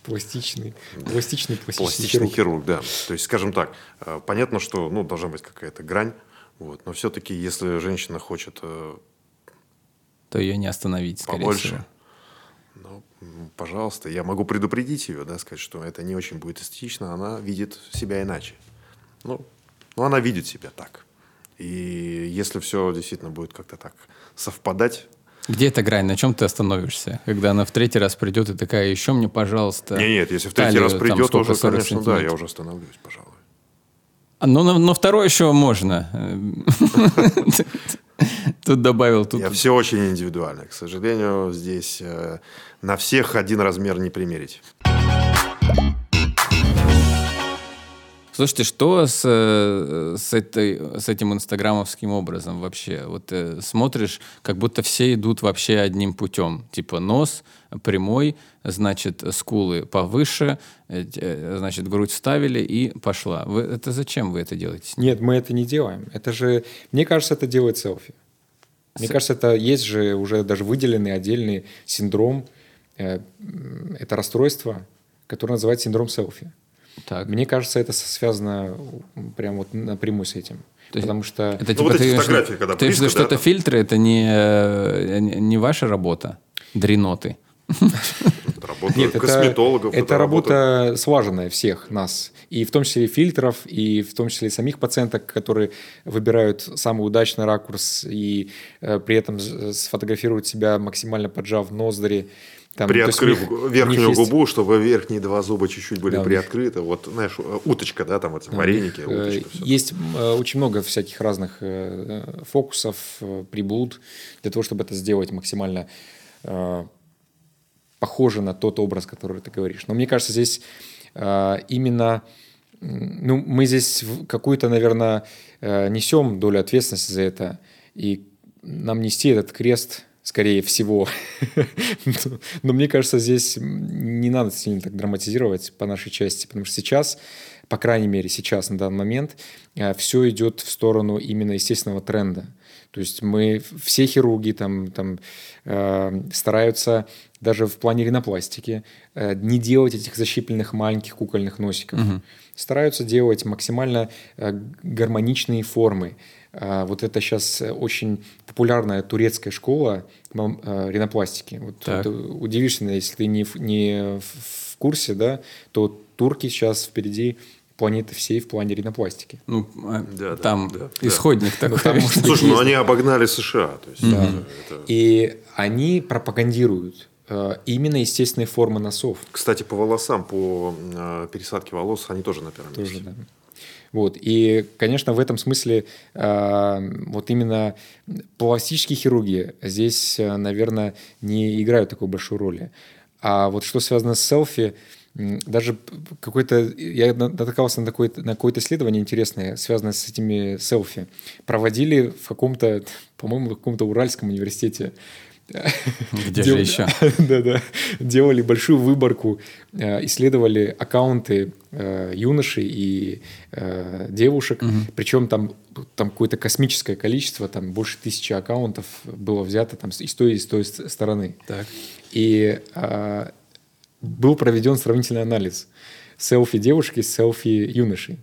Пластичный, пластичный, пластичный хирург. да. То есть, скажем так, э, понятно, что ну, должна быть какая-то грань, вот, но все-таки, если женщина хочет... Э, то ее не остановить, скорее побольше, всего. Пожалуйста, я могу предупредить ее, да, сказать, что это не очень будет эстетично, она видит себя иначе. Ну, ну она видит себя так. И если все действительно будет как-то так совпадать, где эта грань? На чем ты остановишься? Когда она в третий раз придет и такая, еще мне, пожалуйста. Нет, нет, если в третий талию, раз придет, то уже, конечно, да, я уже остановлюсь, пожалуй. А, ну, на, на второй еще можно. Тут добавил. Тут... Я все очень индивидуально. К сожалению, здесь э, на всех один размер не примерить. Слушайте, что с, э, с, этой, с этим инстаграмовским образом вообще? Вот э, смотришь, как будто все идут вообще одним путем. Типа нос прямой, значит, скулы повыше, э, э значит, грудь ставили и пошла. Вы, это зачем вы это делаете? Нет, мы это не делаем. Это же, мне кажется, это делает селфи. Мне С... кажется, это есть же уже даже выделенный отдельный синдром, э, это расстройство, которое называется синдром селфи. Так. Мне кажется, это связано прямо вот напрямую с этим. То есть Потому что... Это, типа, ну, вот эти фотографии, когда ты близко, что да, это там... фильтры, это не, э, не ваша работа, дреноты. Работа Нет, косметологов. Это, это работа, работа слаженная всех нас. И в том числе фильтров, и в том числе самих пациенток, которые выбирают самый удачный ракурс и э, при этом сфотографируют себя максимально поджав ноздри. Там, Приоткрыв них, верхнюю них губу, есть... чтобы верхние два зуба чуть-чуть были да, приоткрыты. Вот, знаешь, уточка, да, там вот да, вареники. Уточка, есть э, очень много всяких разных э, фокусов, э, приблуд для того, чтобы это сделать максимально похоже на тот образ, который ты говоришь. Но мне кажется, здесь именно ну, мы здесь какую-то, наверное, несем долю ответственности за это. И нам нести этот крест скорее всего. Но мне кажется, здесь не надо сильно так драматизировать по нашей части, потому что сейчас, по крайней мере сейчас, на данный момент, э, все идет в сторону именно естественного тренда. То есть мы, все хирурги там, там э, стараются даже в плане ринопластики э, не делать этих защипленных маленьких кукольных носиков. Угу. Стараются делать максимально э, гармоничные формы. А, вот это сейчас очень популярная турецкая школа а, ринопластики. Вот, вот удивишься, если ты не, не в курсе, да, то турки сейчас впереди планеты всей в плане ринопластики. Ну, а, да, там да, исходник да. такой. Ну, Слушай, ну они обогнали США. То есть, да. это... И они пропагандируют именно естественные формы носов. Кстати, по волосам, по пересадке волос, они тоже на первом тоже, месте. Да. Вот. И, конечно, в этом смысле э, вот именно пластические хирурги здесь, э, наверное, не играют такой большой роли. А вот что связано с селфи, даже какой-то, я натыкался на, такое, на какое-то исследование интересное, связанное с этими селфи. Проводили в каком-то, по-моему, в каком-то Уральском университете где же еще? Да-да. Делали большую выборку, э, исследовали аккаунты э, юношей и э, девушек. Причем там, там какое-то космическое количество, там больше тысячи аккаунтов было взято там, и с той, и с той стороны. Так. И а, был проведен сравнительный анализ селфи девушки с селфи юношей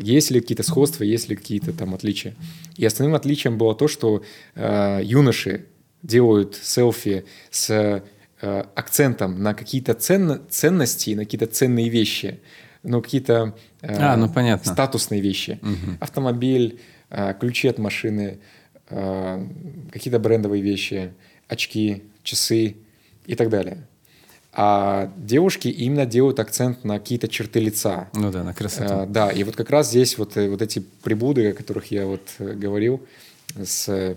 есть ли какие-то сходства, есть ли какие-то там отличия. И основным отличием было то, что э, юноши делают селфи с э, акцентом на какие-то ценно, ценности, на какие-то ценные вещи, ну, какие-то э, а, ну, понятно. статусные вещи. Угу. Автомобиль, э, ключи от машины, э, какие-то брендовые вещи, очки, часы и так далее. А девушки именно делают акцент на какие-то черты лица. Ну да, на красоту. Э, да, и вот как раз здесь вот, э, вот эти приблуды, о которых я вот э, говорил, с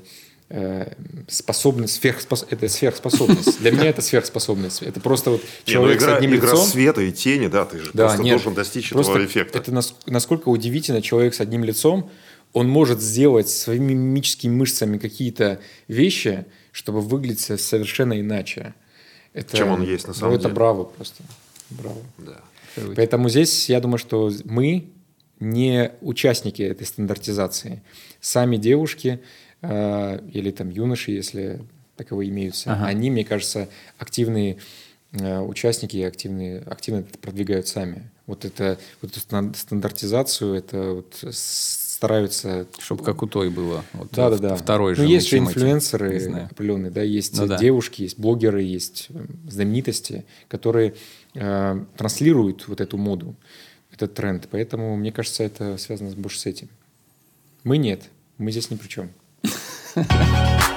способность, сверхспос... это сверхспособность. Для меня это сверхспособность. Это просто вот Не, ну человек с игра, одним игра лицом. света и тени, да, ты же Да, просто нет, должен достичь просто этого эффекта. Это нас- насколько удивительно человек с одним лицом, он может сделать своими мимическими мышцами какие-то вещи, чтобы выглядеть со- совершенно иначе. Это, Чем он есть на самом ну, это деле. браво просто. Браво. Да. Поэтому здесь я думаю, что мы не участники этой стандартизации. Сами девушки э, или там юноши, если таковые имеются, Ага. они, мне кажется, активные э, участники и активные, активно это продвигают сами. Вот, это, вот эту стан- стандартизацию, это вот стараются... Чтобы как у той было. Вот, Да, да, да. Второй ну, же. есть же инфлюенсеры знаю. определенные, да, есть Ну да. девушки, есть блогеры, есть э, знаменитости, которые э, транслируют вот эту моду, этот тренд. Поэтому, мне кажется, это связано больше с этим. Мы нет, мы здесь ни при чем.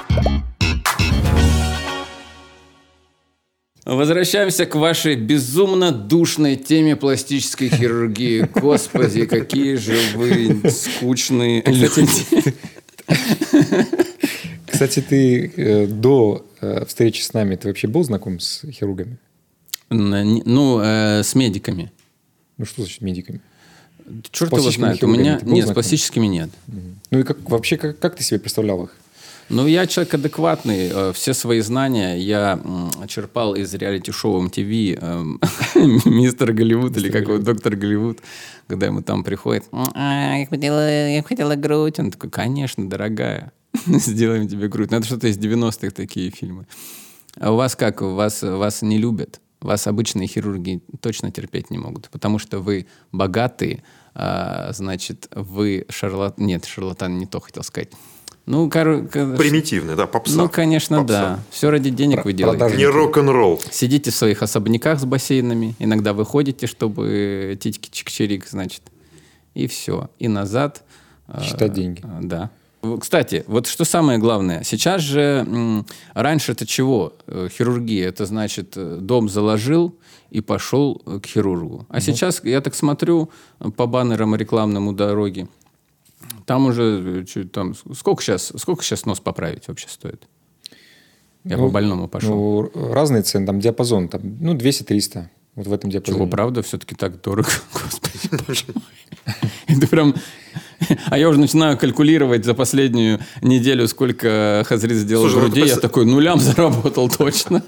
Возвращаемся к вашей безумно душной теме пластической хирургии. Господи, какие же вы скучные люди. Кстати, ты э, до э, встречи с нами, ты вообще был знаком с хирургами? Ну, э, с медиками. Ну, что значит медиками? Черт его знает. У меня... Нет, с пластическими нет. Ну и как вообще, как, как ты себе представлял их? Ну, я человек адекватный. Э, Все свои знания я черпал из реалити-шоу MTV эм, «Мистер Голливуд» или как его, «Доктор Голливуд», когда ему там приходит «М, а, я, хотела, я хотела грудь». Он такой, конечно, дорогая, сделаем тебе грудь. Ну, это что-то из 90-х такие фильмы. А у вас как? Вас, вас не любят? Вас обычные хирурги точно терпеть не могут, потому что вы богатые, а, значит, вы шарлатан... Нет, шарлатан не то хотел сказать. Ну, кор... Примитивный, да, попса. ну, конечно, Попса. да. Все ради денег Про- вы делаете. продажи. Не рок-н-ролл. Сидите в своих особняках с бассейнами, иногда выходите, чтобы титьки чик-чирик, значит, и все. И назад. э, Считать деньги. э, Да. Кстати, вот что самое главное. Сейчас же, м, раньше это чего? Э, Хирургия. Это значит, э, дом заложил и пошел э, к хирургу. А сейчас, я так смотрю э, по баннерам рекламным у дороги, там уже, э, там, сколько сейчас, сколько сейчас нос поправить вообще стоит? Я Ну, по больному пошел. Ну, разные цены, там диапазон, там, ну, 200-300. Вот в этом диапазоне. Чего, правда, все-таки так дорого? Господи, боже мой. Это прям... А я уже начинаю калькулировать за последнюю неделю, сколько Хазрит сделал Слушай, ну грудей. Я такой, нулям заработал точно.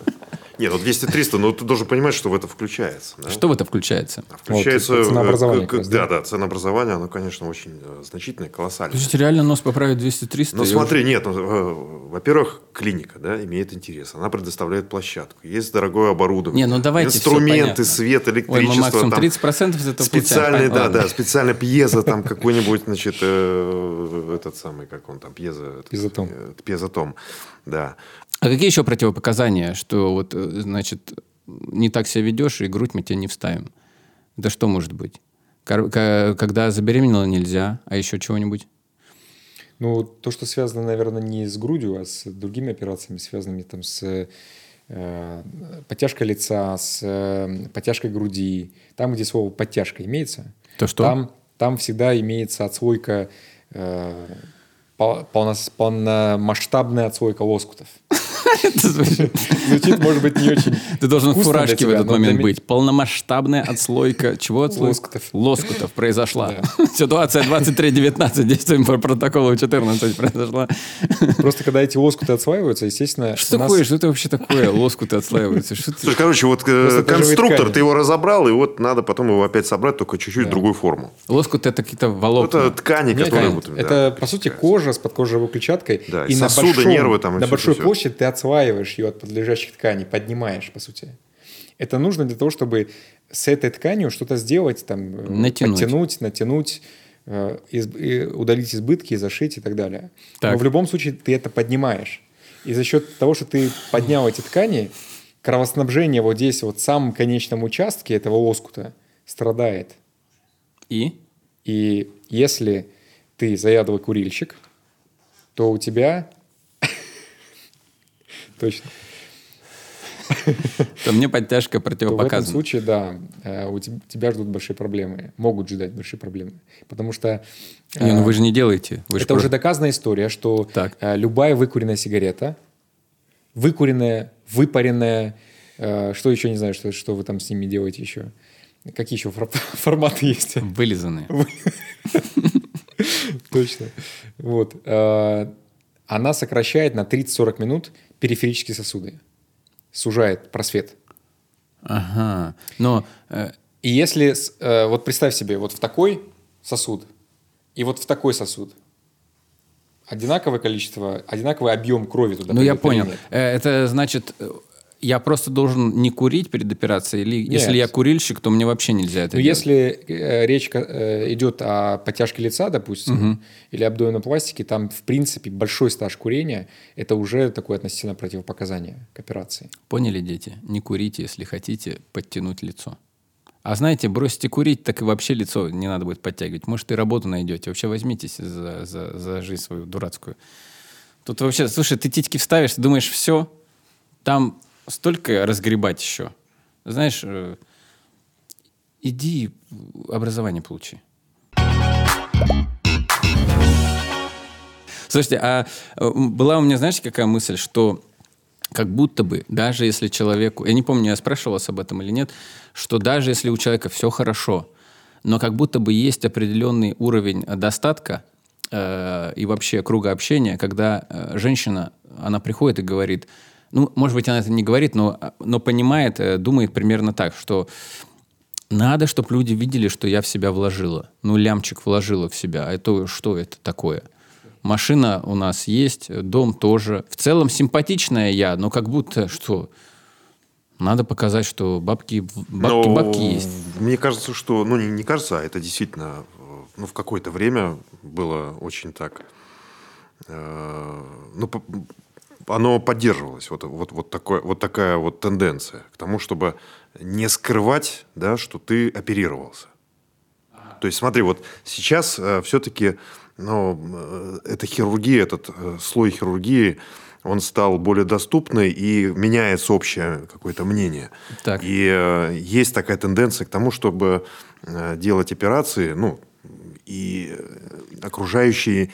Нет, ну 200-300, но ты должен понимать, что в это включается. да? Что в это включается? Включается... Вот, ценообразование э, как раз, к- Да, да? да, ценообразование, оно, конечно, очень э, значительное, колоссальное. Слушайте, реально нос поправить 200-300? Ну смотри, нет, ну, э, во-первых, клиника, да, имеет интерес. Она предоставляет площадку, есть дорогое оборудование, Не, ну давайте инструменты, свет, Ой, мы электричество, максимум там, 30% из этого специальный, да, да, специальная пьеза, там какой-нибудь, значит, этот самый, как он там, пьеза, Пьезотом. пьезотом, да. А какие еще противопоказания, что вот, э, значит, не так себя ведешь, и грудь мы тебе не вставим? Это что может быть? Когда забеременела нельзя, а еще чего-нибудь? Ну, то, что связано, наверное, не с грудью, а с другими операциями, связанными там с э, подтяжкой лица, с э, подтяжкой груди. Там, где слово подтяжка имеется, То что? Там, там всегда имеется отслойка, э, полномасштабная отслойка лоскутов. Звучит- может быть, не очень Ты должен в фуражке в этот момент быть. Полномасштабная отслойка. Чего отслойка? Лоскутов. Лоскутов произошла. Ситуация 23.19. Действуем по протоколу 14 произошла. Просто когда эти лоскуты отслаиваются, естественно... Что такое? Что это вообще такое? Лоскуты отслаиваются. Короче, вот э, конструктор, ты его разобрал, и вот надо потом его опять собрать, только чуть-чуть другую форму. Лоскуты это какие-то волокна. Это ткани, которые... это, по сути, кожа с подкожевой клетчаткой. Да, и сосуды, нервы там, на большой всё. площади ты отслаиваешь ее от подлежащих тканей, поднимаешь, по сути. Это нужно для того, чтобы с этой тканью что-то сделать, там, э, Натянуть. подтянуть, натянуть, э, из- и удалить избытки, зашить и так далее. Так. Но в любом случае ты это поднимаешь. И за счет того, что ты поднял эти ткани, кровоснабжение вот здесь, вот в самом конечном участке этого лоскута страдает. И? И если ты заядлый курильщик, то у тебя... Точно. то мне подтяжка то в этом противопоказана. случае, да, э, у теб- тебя ждут большие проблемы. Могут ждать большие проблемы. Потому что Не, ну э, вы же не делаете. Вы это уже доказанная история, что Так. э, любая выкуренная сигарета, выкуренная, выпаренная, что еще, не знаю, что, что вы там с ними делаете еще. Какие еще фор- форматы есть? Вылизанные. Точно. Вот. Она сокращает на 30-40 минут периферические сосуды. Сужает просвет. Ага. Но э, И если, э, вот представь себе, вот в такой сосуд и вот в такой сосуд, одинаковое количество, одинаковый объем крови туда Ну, я понял. Э, Это значит, я просто должен не курить перед операцией? Или Нет. если я курильщик, то мне вообще нельзя это Ну, делать? если э, речь э, идет о подтяжке лица, допустим, или абдоминопластике, там, в принципе, большой стаж курения – это уже такое относительно противопоказание к операции. Поняли, дети? Не курите, если хотите подтянуть лицо. А знаете, бросите курить, так и вообще лицо не надо будет подтягивать. Может, и работу найдете. Вообще возьмитесь за, за, за жизнь свою дурацкую. Тут вообще, слушай, ты титьки вставишь, ты думаешь, все, там столько разгребать еще. Знаешь, э, иди образование получи. Слушайте, а была у меня, знаете, какая мысль, что как будто бы, даже если человеку, я не помню, я спрашивал вас об этом или нет, что даже если у человека все хорошо, но как будто бы есть определенный уровень достатка э, и вообще круга общения, когда э, женщина, она приходит и говорит, ну, может быть, она это не говорит, но, но понимает, э, думает примерно так, что надо, чтобы люди видели, что я в себя вложила. Ну, лямчик вложила в себя. А это что это такое? Машина у нас есть, дом тоже. В целом симпатичная я, но как будто что? Надо показать, что бабки, бабки, Но бабки есть. Мне кажется, что, ну не, не кажется, а это действительно, ну в какое-то время было очень так, э, ну по- оно поддерживалось, вот, вот, вот, такое, вот такая вот тенденция к тому, чтобы не скрывать, да, что ты оперировался. То есть смотри, вот сейчас все-таки ну, э, эта хирургия, этот э, слой хирургии, он стал более доступный и меняется общее какое-то мнение. Так. И э, есть такая тенденция к тому, чтобы э, делать операции, ну, и э, окружающие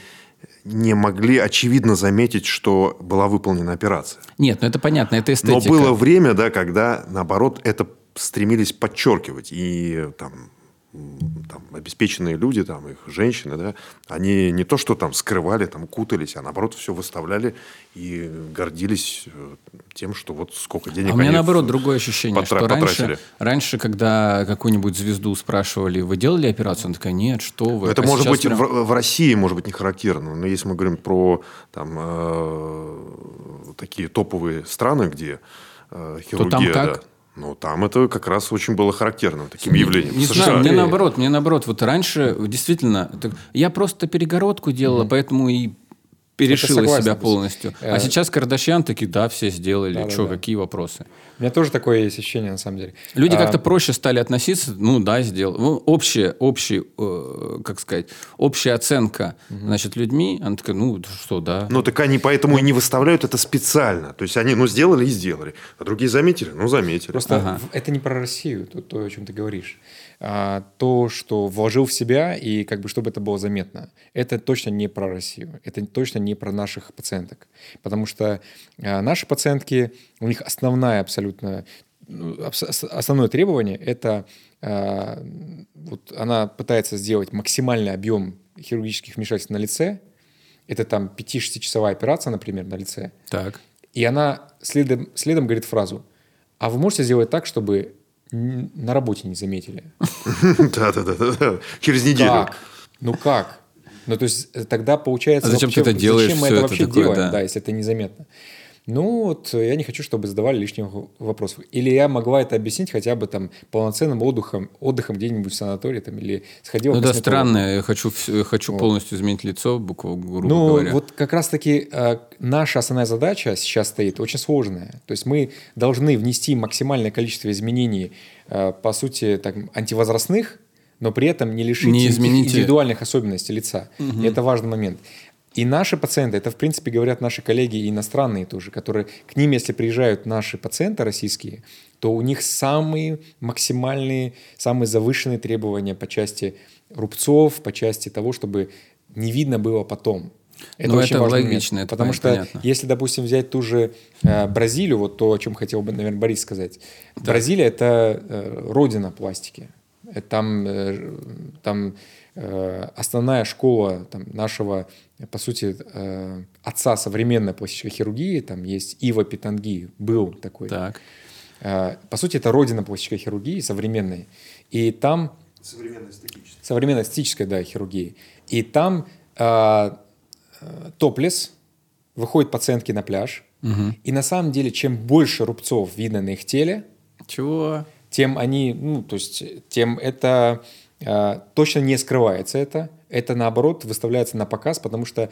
не могли очевидно заметить, что была выполнена операция. Нет, ну это понятно, это Но эстетика. было время, да, когда, наоборот, это стремились подчеркивать. И там, там обеспеченные люди, там, их женщины, да, они не то, что там скрывали, там, кутались, а наоборот, все выставляли и гордились э, тем, что вот сколько денег А у меня наоборот другое ощущение, потра- что раньше, потратили. раньше, когда какую-нибудь звезду спрашивали, вы делали операцию, она такая, нет, что вы. Это А может быть прям- в, в России, может быть, не характерно. Но если мы говорим про там, э, такие топовые страны, где э, хирургия... там как? да, ну, там это как раз очень было характерным таким явлением. Не знаю, мне наоборот, мне наоборот, вот раньше действительно, так- я просто перегородку делала, поэтому и перешила согласен, себя полностью. э, А сейчас Кардашьян такие, да, все сделали, Да-да-да. что, какие вопросы? У меня тоже такое есть ощущение, на самом деле. Люди А, как-то проще стали относиться, ну да, сделал. Ну, общая, общий, э, как сказать, общая оценка, значит, людьми, она такая, ну что, да. Ну, так они поэтому и не выставляют это специально. То есть они, ну, сделали и сделали. А другие заметили? Ну, заметили. Просто Ага. это не про Россию, то, то, о чем ты говоришь. А, то, что вложил в себя, и как бы чтобы это было заметно, это точно не про Россию. Это точно не про наших пациенток. Потому что а, наши пациентки, у них основная абсолютно ну, основное требование это а, вот она пытается сделать максимальный объем хирургических вмешательств на лице. Это там 5-6 часовая операция, например, на лице. Так. И она следом, следом говорит фразу, а вы можете сделать так, чтобы на работе не заметили? Да-да-да. Через неделю. Как? Ну как? Ну, то есть э, тогда получается... А зачем ты вообще, это делаешь, Зачем мы это вообще такое, делаем, да. да. если это незаметно? Ну, вот э, я не хочу, чтобы задавали лишних вопросов. Или я могла это объяснить хотя бы там полноценным отдыхом, отдыхом где-нибудь в санатории там, или сходила Ну да, странно, я хочу, я хочу Вот. полностью изменить лицо, буквально, грубо Ну, говоря. вот как раз-таки э, наша основная задача сейчас стоит очень сложная. То есть мы должны внести максимальное количество изменений, э, по сути, так, антивозрастных, но при этом не лишить Не измените- индивидуальных особенностей лица. И это важный момент. И наши пациенты, это в принципе говорят наши коллеги и иностранные тоже, которые к ним, если приезжают наши пациенты российские, то у них самые максимальные, самые завышенные требования по части рубцов, по части того, чтобы не видно было потом. Это ну, очень это важный логично, момент, это потому что понятно. если, допустим, взять ту же э, Бразилию, вот то, о чем хотел бы, наверное, Борис сказать. Да. Бразилия это э, родина пластики. Там, э, там э, основная школа там, нашего, по сути, э, отца современной пластической хирургии, там есть Ива Питанги, был такой. Так. Э, по сути, это родина пластической хирургии современной. И там... Современная эстетическая. Современная эстетическая, да, хирургии. И там э, э, топлес, выходят пациентки на пляж, угу. и на самом деле, чем больше рубцов видно на их теле, чего? Тем они, ну, то есть, тем это э, точно не скрывается это, это наоборот выставляется на показ, потому что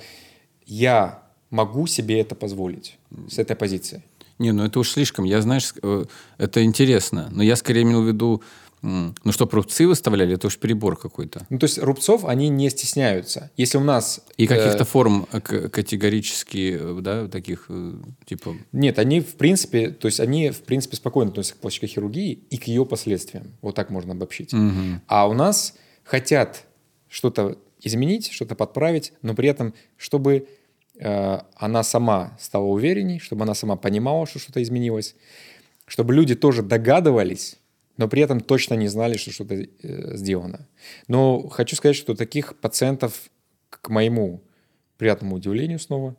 я могу себе это позволить с этой позиции. Не, ну это уж слишком. Я, знаешь, э, это интересно. Но я скорее имел в виду ну что, рубцы выставляли, это уж перебор какой-то. Ну то есть рубцов они не стесняются. Если у нас... И каких-то э... форм категорически, э, да, таких э, типа... Нет, они в принципе, то есть они в принципе спокойно относятся к пластической хирургии и к ее последствиям. Вот так можно обобщить. Угу. А у нас хотят что-то изменить, что-то подправить, но при этом, чтобы э, она сама стала уверенней, чтобы она сама понимала, что что-то изменилось, чтобы люди тоже догадывались, но при этом точно не знали, что что-то э, сделано. Но хочу сказать, что таких пациентов, к моему приятному удивлению снова,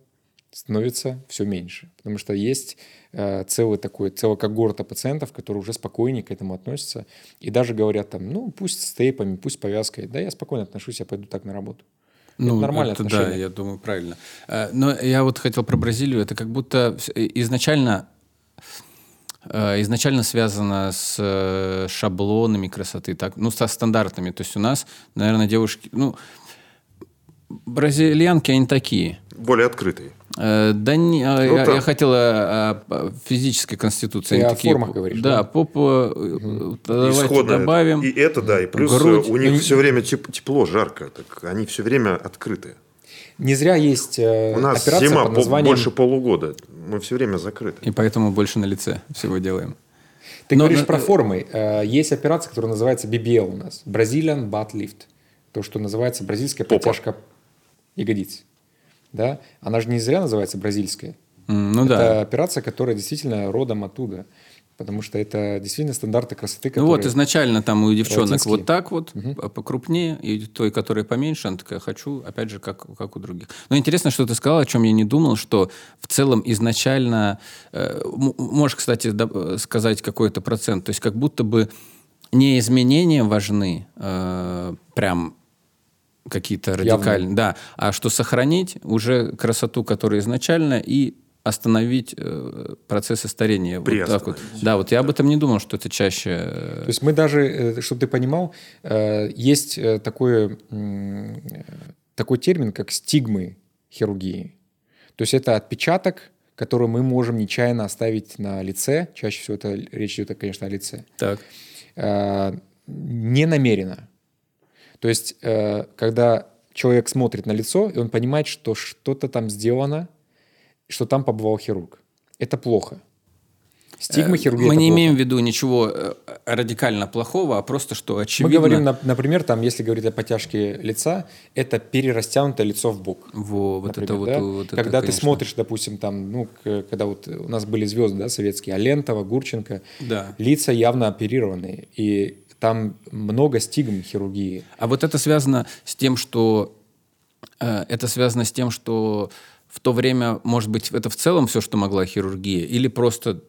становится все меньше. Потому что есть э, целый такой, целая когорта пациентов, которые уже спокойнее к этому относятся. И даже говорят там, ну, пусть с тейпами, пусть с повязкой. Да, я спокойно отношусь, я пойду так на работу. Ну, это нормально. Да, я думаю, правильно. Э, но я вот хотел про Бразилию. Это как будто изначально Э, изначально связано с э, шаблонами красоты, так, ну, со стандартами. То есть у нас, наверное, девушки, ну, бразильянки, они такие. Более открытые. Э, да не, ну, я, я хотела о физической конституции. Ты о такие, формах говоришь. Да, да? попа угу. давайте Исходная. добавим. И это, да, и плюс грудь. у них все время тепло, жарко. Так они все время открытые. Не зря есть У нас операция зима под названием... больше полугода. Мы все время закрыты. И поэтому больше на лице всего делаем. Ты Но, говоришь но... про формы. Э, есть операция, которая называется BBL у нас. Brazilian Butt Lift. То, что называется бразильская Попа. подтяжка ягодиц. Да? Она же не зря называется бразильская. Ну Это да. операция, которая действительно родом оттуда потому что это действительно стандарты красоты, которые... Ну вот изначально там у девчонок латинские. вот так вот, угу. покрупнее, и той, которая поменьше, она такая, хочу, опять же, как, как у других. Но интересно, что ты сказал, о чем я не думал, что в целом изначально, э, можешь, кстати, сказать какой-то процент, то есть как будто бы не изменения важны, э, прям какие-то радикальные, Явно. да, а что сохранить уже красоту, которая изначально, и остановить э, процессы старения. Вот так вот. Да, вот я об этом не думал, что это чаще. Э, То есть мы даже, э, чтобы ты понимал, э, есть такой, такой термин, как стигмы хирургии. То есть это отпечаток, который мы можем нечаянно оставить на лице. Чаще всего это речь идет, конечно, о лице. Так. Не намеренно. То есть, когда человек смотрит на лицо, и он понимает, что что-то там сделано, что там побывал хирург. Это плохо. Стигма э, хирургии. Мы не плохо. имеем в виду ничего э, радикально плохого, а просто что очевидно. Мы говорим, например, там, если говорить о потяжке лица, это перерастянутое лицо в бок. Во, вот например, это вот, да? вот это, Когда конечно. ты смотришь, допустим, там, ну, когда вот у нас были звезды, да, советские, Алентова, Гурченко, да. лица явно оперированные, и там много стигм хирургии. А вот это связано с тем, что э, это связано с тем, что в то время, может быть, это в целом все, что могла хирургия, или просто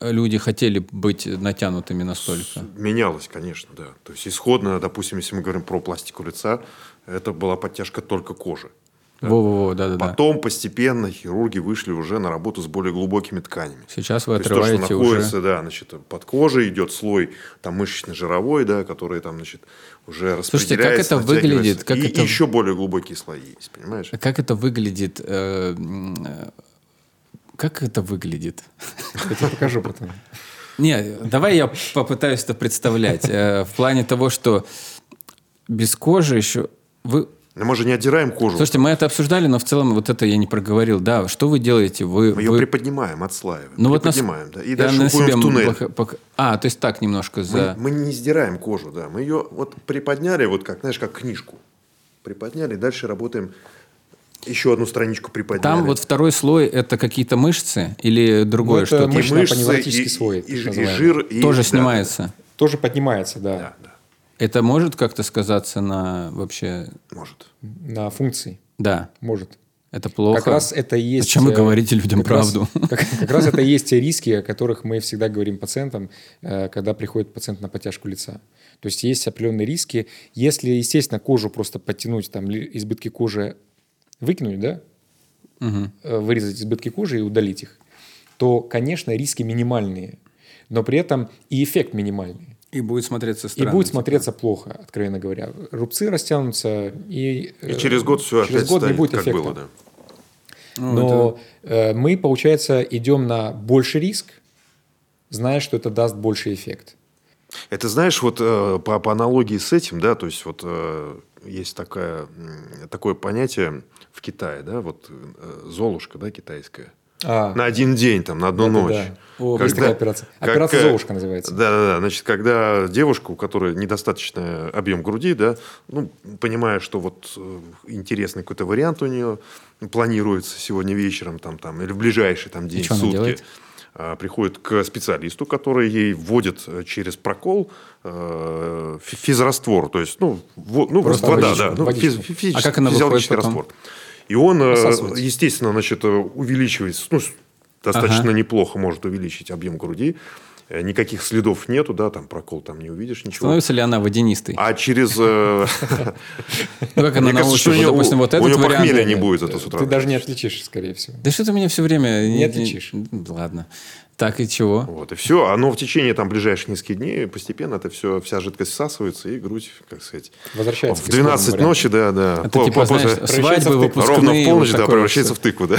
люди хотели быть натянутыми настолько? Менялось, конечно, да. То есть исходно, допустим, если мы говорим про пластику лица, это была подтяжка только кожи. Да? Во-во-во, да, да, Потом да. постепенно хирурги вышли уже на работу с более глубокими тканями. Сейчас вы отрываете то, что находится, уже... да, значит, под кожей идет слой там мышечно-жировой, да, который там, значит, уже распределяется. Слушайте, как это выглядит? Как и, это... еще более глубокие слои есть, понимаешь? Как это выглядит? Э, как это выглядит? Я тебе покажу потом. Не, давай я попытаюсь это представлять. Э, в плане того, что без кожи еще... Вы мы же не отдираем кожу. Слушайте, мы это обсуждали, но в целом вот это я не проговорил. Да, что вы делаете? Вы, мы ее вы- приподнимаем, отслаиваем. ну вот нас- приподнимаем, да. И я дальше на уходим себе в туннель. пока- пока- А, то есть так немножко Мы, за... мы не сдираем кожу, да. Мы ее вот приподняли, вот как, знаешь, как книжку. Приподняли, дальше работаем. Еще одну страничку приподняли. Там вот второй слой это какие-то мышцы или другое Ну, это что-то? мышцы, и, слой, и, и жир. И, Тоже да, снимается. Тоже поднимается, да, Да, да, Это может как-то сказаться на вообще... может. на функции. Да, Может. это плохо. Как раз это и есть... Зачем вы э, говорите людям как раз- правду? как, как раз это и есть те риски, о которых мы всегда говорим пациентам, э, когда приходит пациент на подтяжку лица. То есть есть определенные риски. Если, естественно, кожу просто подтянуть, там избытки кожи выкинуть, да, э, вырезать избытки кожи и удалить их, то, конечно, риски минимальные, но при этом и эффект минимальный. И будет смотреться И странно. будет типа. смотреться плохо, откровенно говоря. Рубцы растянутся, и, И э, через год все через опять год не станет, будет как эффекта. было, да. Ну, Но э, мы, получается, идем на больший риск, зная, что это даст больший эффект. Это знаешь, вот э, по, по аналогии с этим, да, то есть вот э, есть такая, м, такое понятие в Китае, да, вот э, золушка, да, китайская. А, На один день, там, на одну Да-да-да. ночь. О, есть такая операция. Операция «Золушка» называется. Да, да, да. Значит, когда девушка, у которой недостаточный объем груди, да, ну, понимая, что вот э, интересный какой-то вариант у нее планируется сегодня вечером, там, там, или в ближайший там, день, сутки, делает? а, приходит к специалисту, который ей вводит э, через прокол э, фи- физраствор, то есть, ну, во- ну Просто вода, водичку, да, ну, водичку. физ- физический, А как она выходит физиологический потом? раствор. И он, э, естественно, значит, э, увеличивается, ну, достаточно Ага. неплохо может увеличить объем груди. Э, Никаких следов нету, да, там прокол там не увидишь, ничего. Становится ли она водянистой? А через... Ну, как она научится? у Допустим, вот у этот нее вариант. похмелья не будет зато с утра. Ты даже не отличишь, скорее всего. Да что ты меня все время... Не отличишь. Ладно. Так, и чего? Вот, и все. Оно в течение там, ближайших нескольких дней постепенно это все, вся жидкость всасывается, и грудь, как сказать, Возвращается в к исходному 12 варианту. ночи, да, да. Это по- типа, по- знаешь, свадьбы, выпускные. ровно в полночь, вот да, превращается в тыкву, да.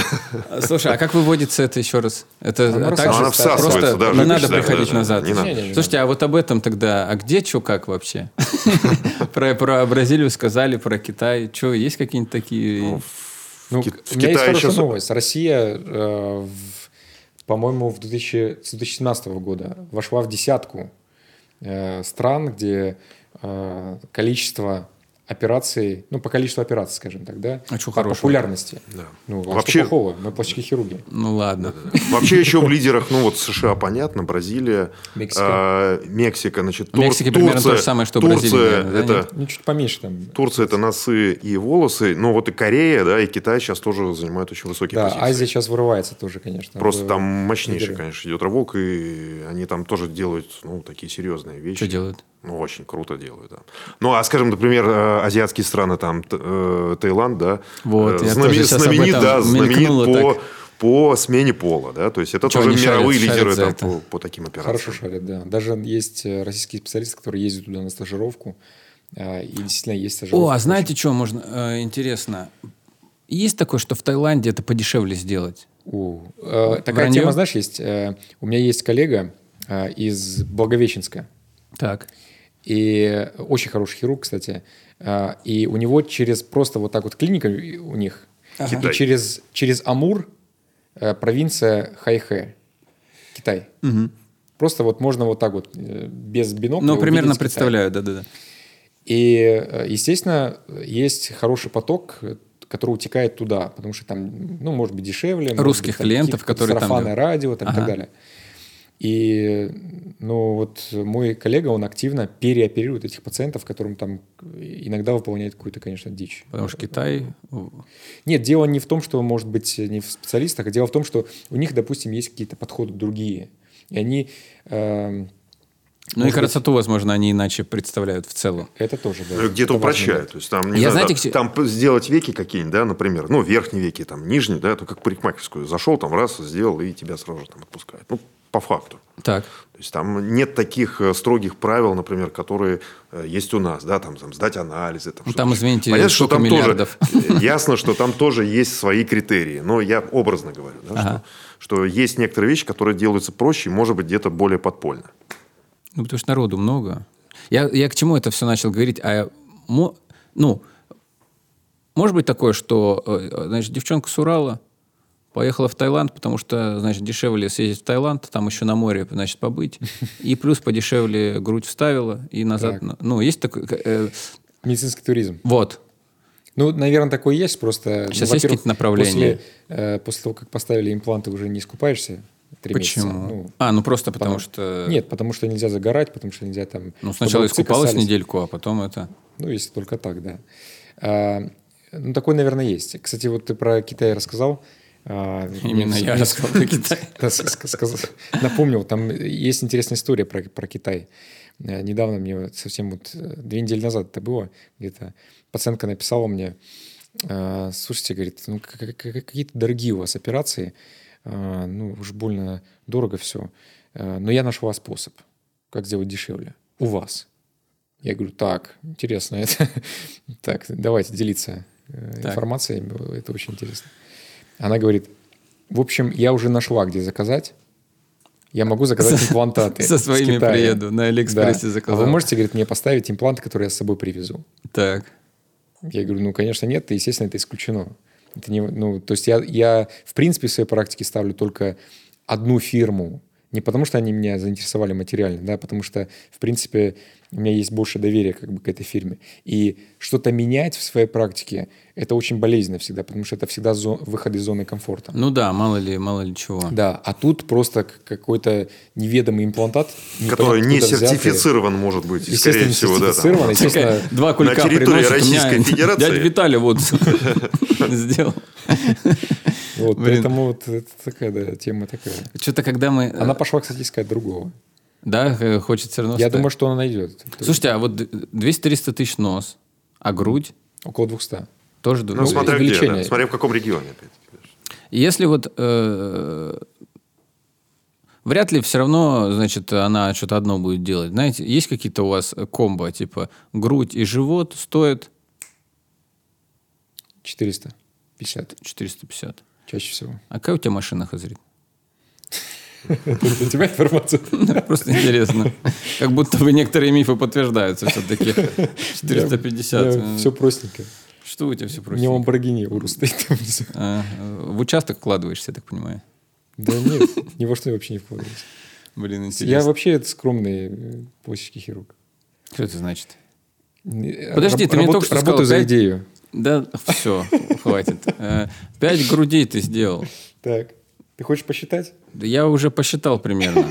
Слушай, а как выводится это еще раз? Это Она так же Она всасывается, просто да, не надо приходить назад. не надо. Слушайте, а вот об этом тогда, а где, что, как вообще? Про, про Бразилию сказали, про Китай. Что, есть какие-нибудь такие... Ну, В Ки- у в Китае хорошая сейчас- новость. Россия, э, в- по-моему, в 2000 с 2017 года вошла в десятку э, стран, где э, количество операций, ну, по количеству операций, скажем так, да, А чё по хорошего? популярности. Да. Ну, а Вообще- что плохого? Мы пластические хирурги. Ну ладно. Вообще еще в лидерах, ну вот США понятно, Бразилия, Мексика. а, Мексика, значит, В Мексике примерно то же самое, что Турция, наверное, да, это? Ну, чуть поменьше там. Турция это носы и волосы, но вот и Корея, да, и Китай сейчас тоже занимают очень высокие Да, позиции. Азия сейчас вырывается тоже, конечно. Просто там мощнейший, лидеры. конечно, идет рывок, и они там тоже делают, ну, такие серьезные вещи. Что делают? Ну, очень круто делают, да. Ну, а, скажем, например, э, азиатские страны, там, э, Таиланд, да, Вот, э, об знаменит, да, знаменит по, так. по смене пола, да, то есть это Чё тоже шарят, мировые шарят лидеры за там, по, по таким операциям. Хорошо шарят, да. Даже есть российские специалисты, которые ездят туда на стажировку. э, И действительно есть стажировка. О, а знаете, что можно? интересно. Есть такое, что в Таиланде это подешевле сделать? У, э, такая Вранье? тема, знаешь, есть. э, у меня есть коллега э, из Благовещенска. Так. И очень хороший хирург, кстати. Э, и у него через просто вот так вот клиника у них. Китай. И через, через Амур э, провинция Хайхэ. Китай. Просто вот можно вот так вот, э, без бинокля Ну, примерно представляю, да-да-да. И, э, естественно, есть хороший поток, который утекает туда, потому что там, ну, может быть, дешевле. Русских быть, там клиентов, которые там делают. радио там, и Ага. так далее. И, ну, вот мой коллега, он активно переоперирует этих пациентов, которым там иногда выполняет какую-то, конечно, дичь. Потому что Китай... Нет, дело не в том, что, может быть, не в специалистах, а дело в том, что у них, допустим, есть какие-то подходы другие. И они... эм, Ну и может быть, красоту, возможно, они иначе представляют в целом. Это тоже, да. Ну, Где-то упрощают. То есть там, не Я, знаю, знаете, там, там сделать веки какие-нибудь, да, например, ну, верхние веки, там, нижние, да, то как парикмахерскую. Зашел, там, раз, сделал, и тебя сразу же там отпускают. Ну, по факту. Так. То есть там нет таких э, строгих правил, например, которые э, есть у нас, да, там, там сдать анализы. Там, Ну, там, извините, Понятно, что там миллиардов. тоже, ясно, что там тоже есть свои критерии. Но я образно говорю, да, Ага. что, что есть некоторые вещи, которые делаются проще, и, может быть, где-то более подпольно. Ну, потому что народу много. Я, я к чему это все начал говорить? А, ну, может быть такое, что, э, значит, девчонка с Урала поехала в Таиланд, потому что, значит, дешевле съездить в Таиланд, там еще на море, значит, побыть. И плюс подешевле грудь вставила и назад. Так. Ну, есть такой... э, Медицинский туризм. вот. Ну, наверное, такое есть, просто... ну, Сейчас есть какие-то направления? После, э, после того, как поставили импланты, уже не искупаешься три месяца. Почему? Ну, а, ну просто потому, потому- что... Нет, потому что нельзя загорать, потому что нельзя там... Ну, сначала искупалась касались. недельку, а потом это... Ну, если только так, да. А, ну, такое, наверное, есть. Кстати, вот ты про Китай рассказал. А, Именно я рассказал про Китай. Напомнил, там есть интересная история про, Китай. Э, Недавно мне совсем вот э, две недели назад это было, где-то пациентка написала мне, э, слушайте, говорит, ну какие-то дорогие у вас операции, ну уж больно дорого все, но я нашла способ, как сделать дешевле. У вас. Я говорю, так, интересно, это... так, давайте делиться Так. информацией, это очень интересно. Она говорит, в общем, я уже нашла, где заказать. Я могу заказать имплантаты. Со своими приеду, на Алиэкспрессе Да. заказал. А вы можете, говорит, мне поставить импланты, которые я с собой привезу? Так. Я говорю, ну, конечно, нет, и, естественно, это исключено. Это не, ну, то есть я, я, в принципе, в своей практике ставлю только одну фирму. Не потому, что они меня заинтересовали материально, да, потому что, в принципе, у меня есть больше доверия как бы к этой фирме. И что-то менять в своей практике, это очень болезненно всегда, потому что это всегда зо- выход из зоны комфорта. Ну да, мало ли, мало ли чего. Да, а тут просто какой-то неведомый имплантат, Который не откуда взятый. сертифицирован, может быть, Естественно, скорее не всего, да. сертифицирован, естественно, Такая, Два кулька территории приносит, Российской меня Федерации. Дядя Виталий вот сделал. Вот, Блин. поэтому вот это такая, да, тема такая. Что-то когда мы... Она пошла, кстати, искать другого. Да, э, хочет все равно... Я стать. думаю, что она найдет. Слушайте, а вот 200-300 тысяч нос, а грудь Около 200. тоже... Ну, ну, смотря где, да. смотря в каком регионе, опять-таки. Если вот... э, Вряд ли все равно, значит, она что-то одно будет делать. Знаете, есть какие-то у вас комбо, типа грудь и живот стоят 450 450. Чаще всего. А какая у тебя машина, Хазрит? Это для тебя информация? Просто интересно. Как будто бы некоторые мифы подтверждаются все-таки. 450. Все простенько. Что у тебя все У меня просто? Ламборгини уру стоит в участок вкладываешься, я так понимаю. Да нет, ни во что я вообще не вкладываюсь. Блин, Я интересно. вообще скромный э, пластический хирург. Что это значит? Подожди, Подожди, ты мне только что Работаю сказал, за пять- идею. Да, все, хватит. Э, Пять грудей ты сделал. Так, ты хочешь посчитать? Да я уже посчитал примерно.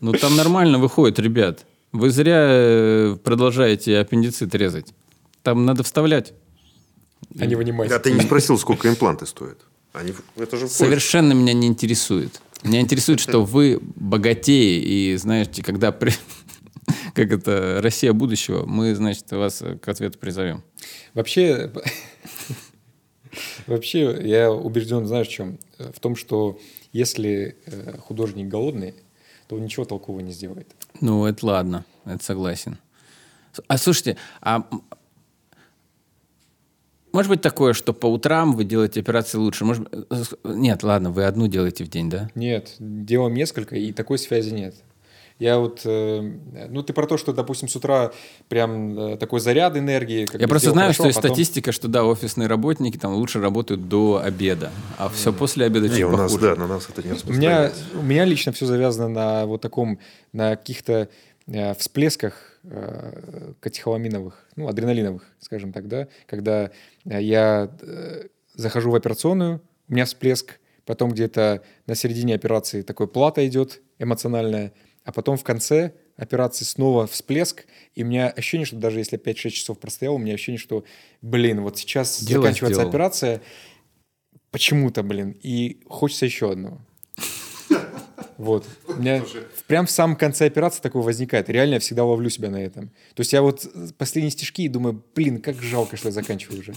Ну, там нормально выходит, ребят. Вы зря э, продолжаете аппендицит резать. Там надо вставлять. А не вынимать. А ты не спросил, сколько импланты стоят? Они, это же. Совершенно меня не интересует. Меня интересует, что вы богатеи, и, знаете, когда... при- Как это, Россия будущего, мы, значит, вас э, к ответу призовем. Вообще, вообще я убежден, знаешь, в чем? В том, что если э, художник голодный, то он ничего толкового не сделает. Ну, это ладно, это согласен. А слушайте, а может быть такое, что по утрам вы делаете операции лучше? Может, э, нет, ладно, вы одну делаете в день, да? Нет, делаем несколько, и такой связи нет. Я вот, э, ну ты про то, что, допустим, с утра прям э, такой заряд энергии. как Я просто знаю, хорошо, что есть а потом- статистика, что да, офисные работники там лучше работают до обеда, а все после обеда чуть Не, у нас, похуже. да, на нас это не У меня, распространяется. у меня лично все завязано на вот таком, на каких-то э, всплесках э, катехоламиновых, ну, адреналиновых, скажем так, да, когда э, я э, захожу в операционную, у меня всплеск, потом где-то на середине операции такой плата идет эмоциональная, а потом в конце операции снова всплеск, и у меня ощущение, что даже если я 5-6 часов простоял, у меня ощущение, что, блин, вот сейчас Дело заканчивается сделал. операция, почему-то, блин, и хочется еще одного. Вот. У меня прям в самом конце операции такое возникает. Реально я всегда ловлю себя на этом. То есть я вот последние стишки и думаю, блин, как жалко, что я заканчиваю уже.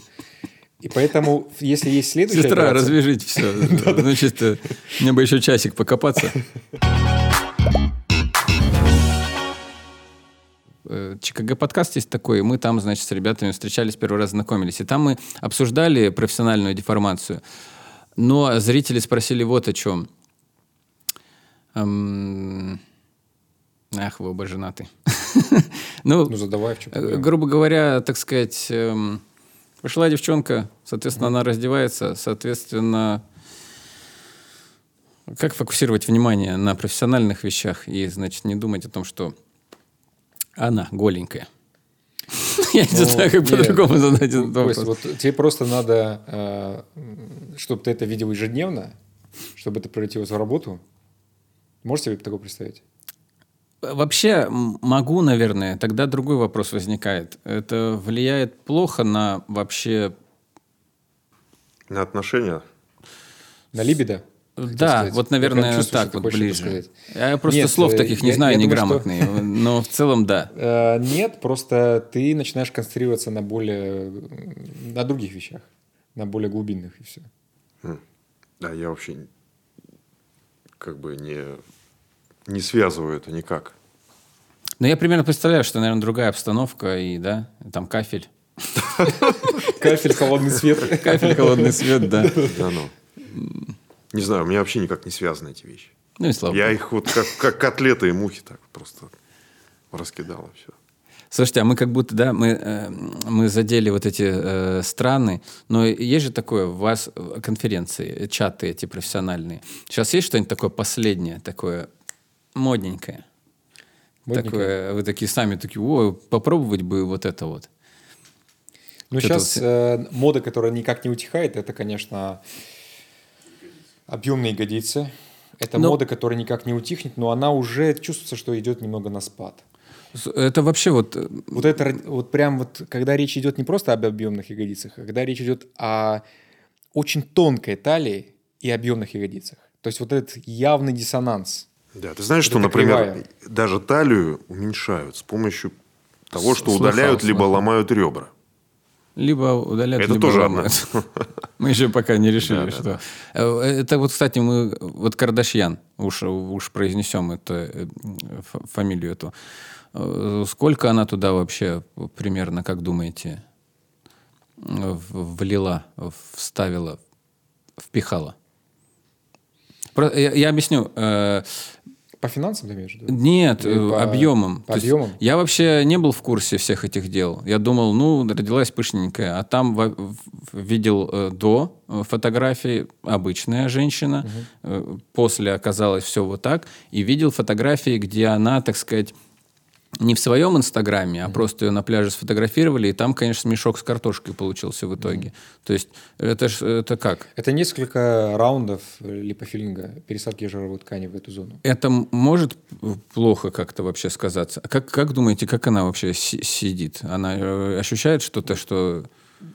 И поэтому, если есть следующая Сестра, операция- развяжите все. Значит, э, мне бы еще часик покопаться. ЧКГ подкаст есть такой, мы там, значит, с ребятами встречались, первый раз знакомились. И там мы обсуждали профессиональную деформацию. Но зрители спросили вот о чем. Эм, Ах, вы оба женаты. Ну, Ну, задавай, в чем Э, Грубо говоря, так сказать, эм, Пошла девчонка, соответственно, она раздевается, соответственно, как фокусировать внимание на профессиональных вещах и, значит, не думать о том, что она голенькая. Я не Ну, знаю, как по-другому задать этот вопрос. вот тебе просто надо, чтобы ты это видел ежедневно, чтобы это превратилось в работу. Можете себе такое представить? Вообще могу, наверное. Тогда другой вопрос возникает. Это влияет плохо на вообще... На отношения? На либидо? Да, сказать. вот, Я наверное, чувствую, так вот ближе. сказать. Я просто Нет, слов э, таких не я- знаю, я не думаю, что- неграмотные, но в целом да. Э, Нет, просто ты начинаешь концентрироваться на более... на других вещах, на более глубинных и все. Да, я вообще как бы не, не связываю это никак. Но я примерно представляю, что, наверное, другая обстановка, и, да, там кафель. Кафель, холодный свет. Кафель, холодный свет, да. Да, ну. Не знаю, у меня вообще никак не связаны эти вещи. Ну и слава Я богу. их вот как, как котлеты и мухи так просто раскидал и все. Слушайте, а мы как будто, да, мы, э, мы задели вот эти э, страны, но есть же такое, у вас э, конференции, чаты эти профессиональные. Сейчас есть что-нибудь такое последнее, такое модненькое? Модненькое? Такое, вы такие сами такие, о, попробовать бы вот это вот. Ну, Вот сейчас вот э, мода, которая никак не утихает, это, конечно, объемные ягодицы. Это Но- мода, которая никак не утихнет, но она уже чувствуется, что идет немного на спад. Это вообще вот... э, Вот это вот прям вот, когда речь идет не просто об объемных ягодицах, а когда речь идет о очень тонкой талии и объемных ягодицах. То есть вот этот явный диссонанс. Да, ты знаешь, Вот что, например, кривая. даже талию уменьшают с помощью того, что Слыхал, удаляют, либо слыхал. ломают ребра. Либо удаляют, Это либо тоже ломают. Мы еще пока не решили, Да, что... Э, Это вот, кстати, мы... Вот Кардашьян, уж, уж произнесем это, э, фамилию эту. Э, Сколько она туда вообще примерно, как думаете, влила, вставила, впихала? Я, я объясню. По финансам ты имеешь в виду? Нет, Или э, по- объемом. по объемам? Я вообще не был в курсе всех этих дел. Я думал, ну, родилась пышненькая. А там в- видел э, до э, фотографии обычная женщина. Э, после оказалось все вот так. И видел фотографии, где она, так сказать, не в своем инстаграме, а просто ее на пляже сфотографировали, и там, конечно, мешок с картошкой получился в итоге. То есть это ж это как? Это несколько раундов липофилинга, пересадки жировой ткани в эту зону. Это может плохо как-то вообще сказаться? А как, как думаете, как она вообще си- сидит? Она э, ощущает что-то, что...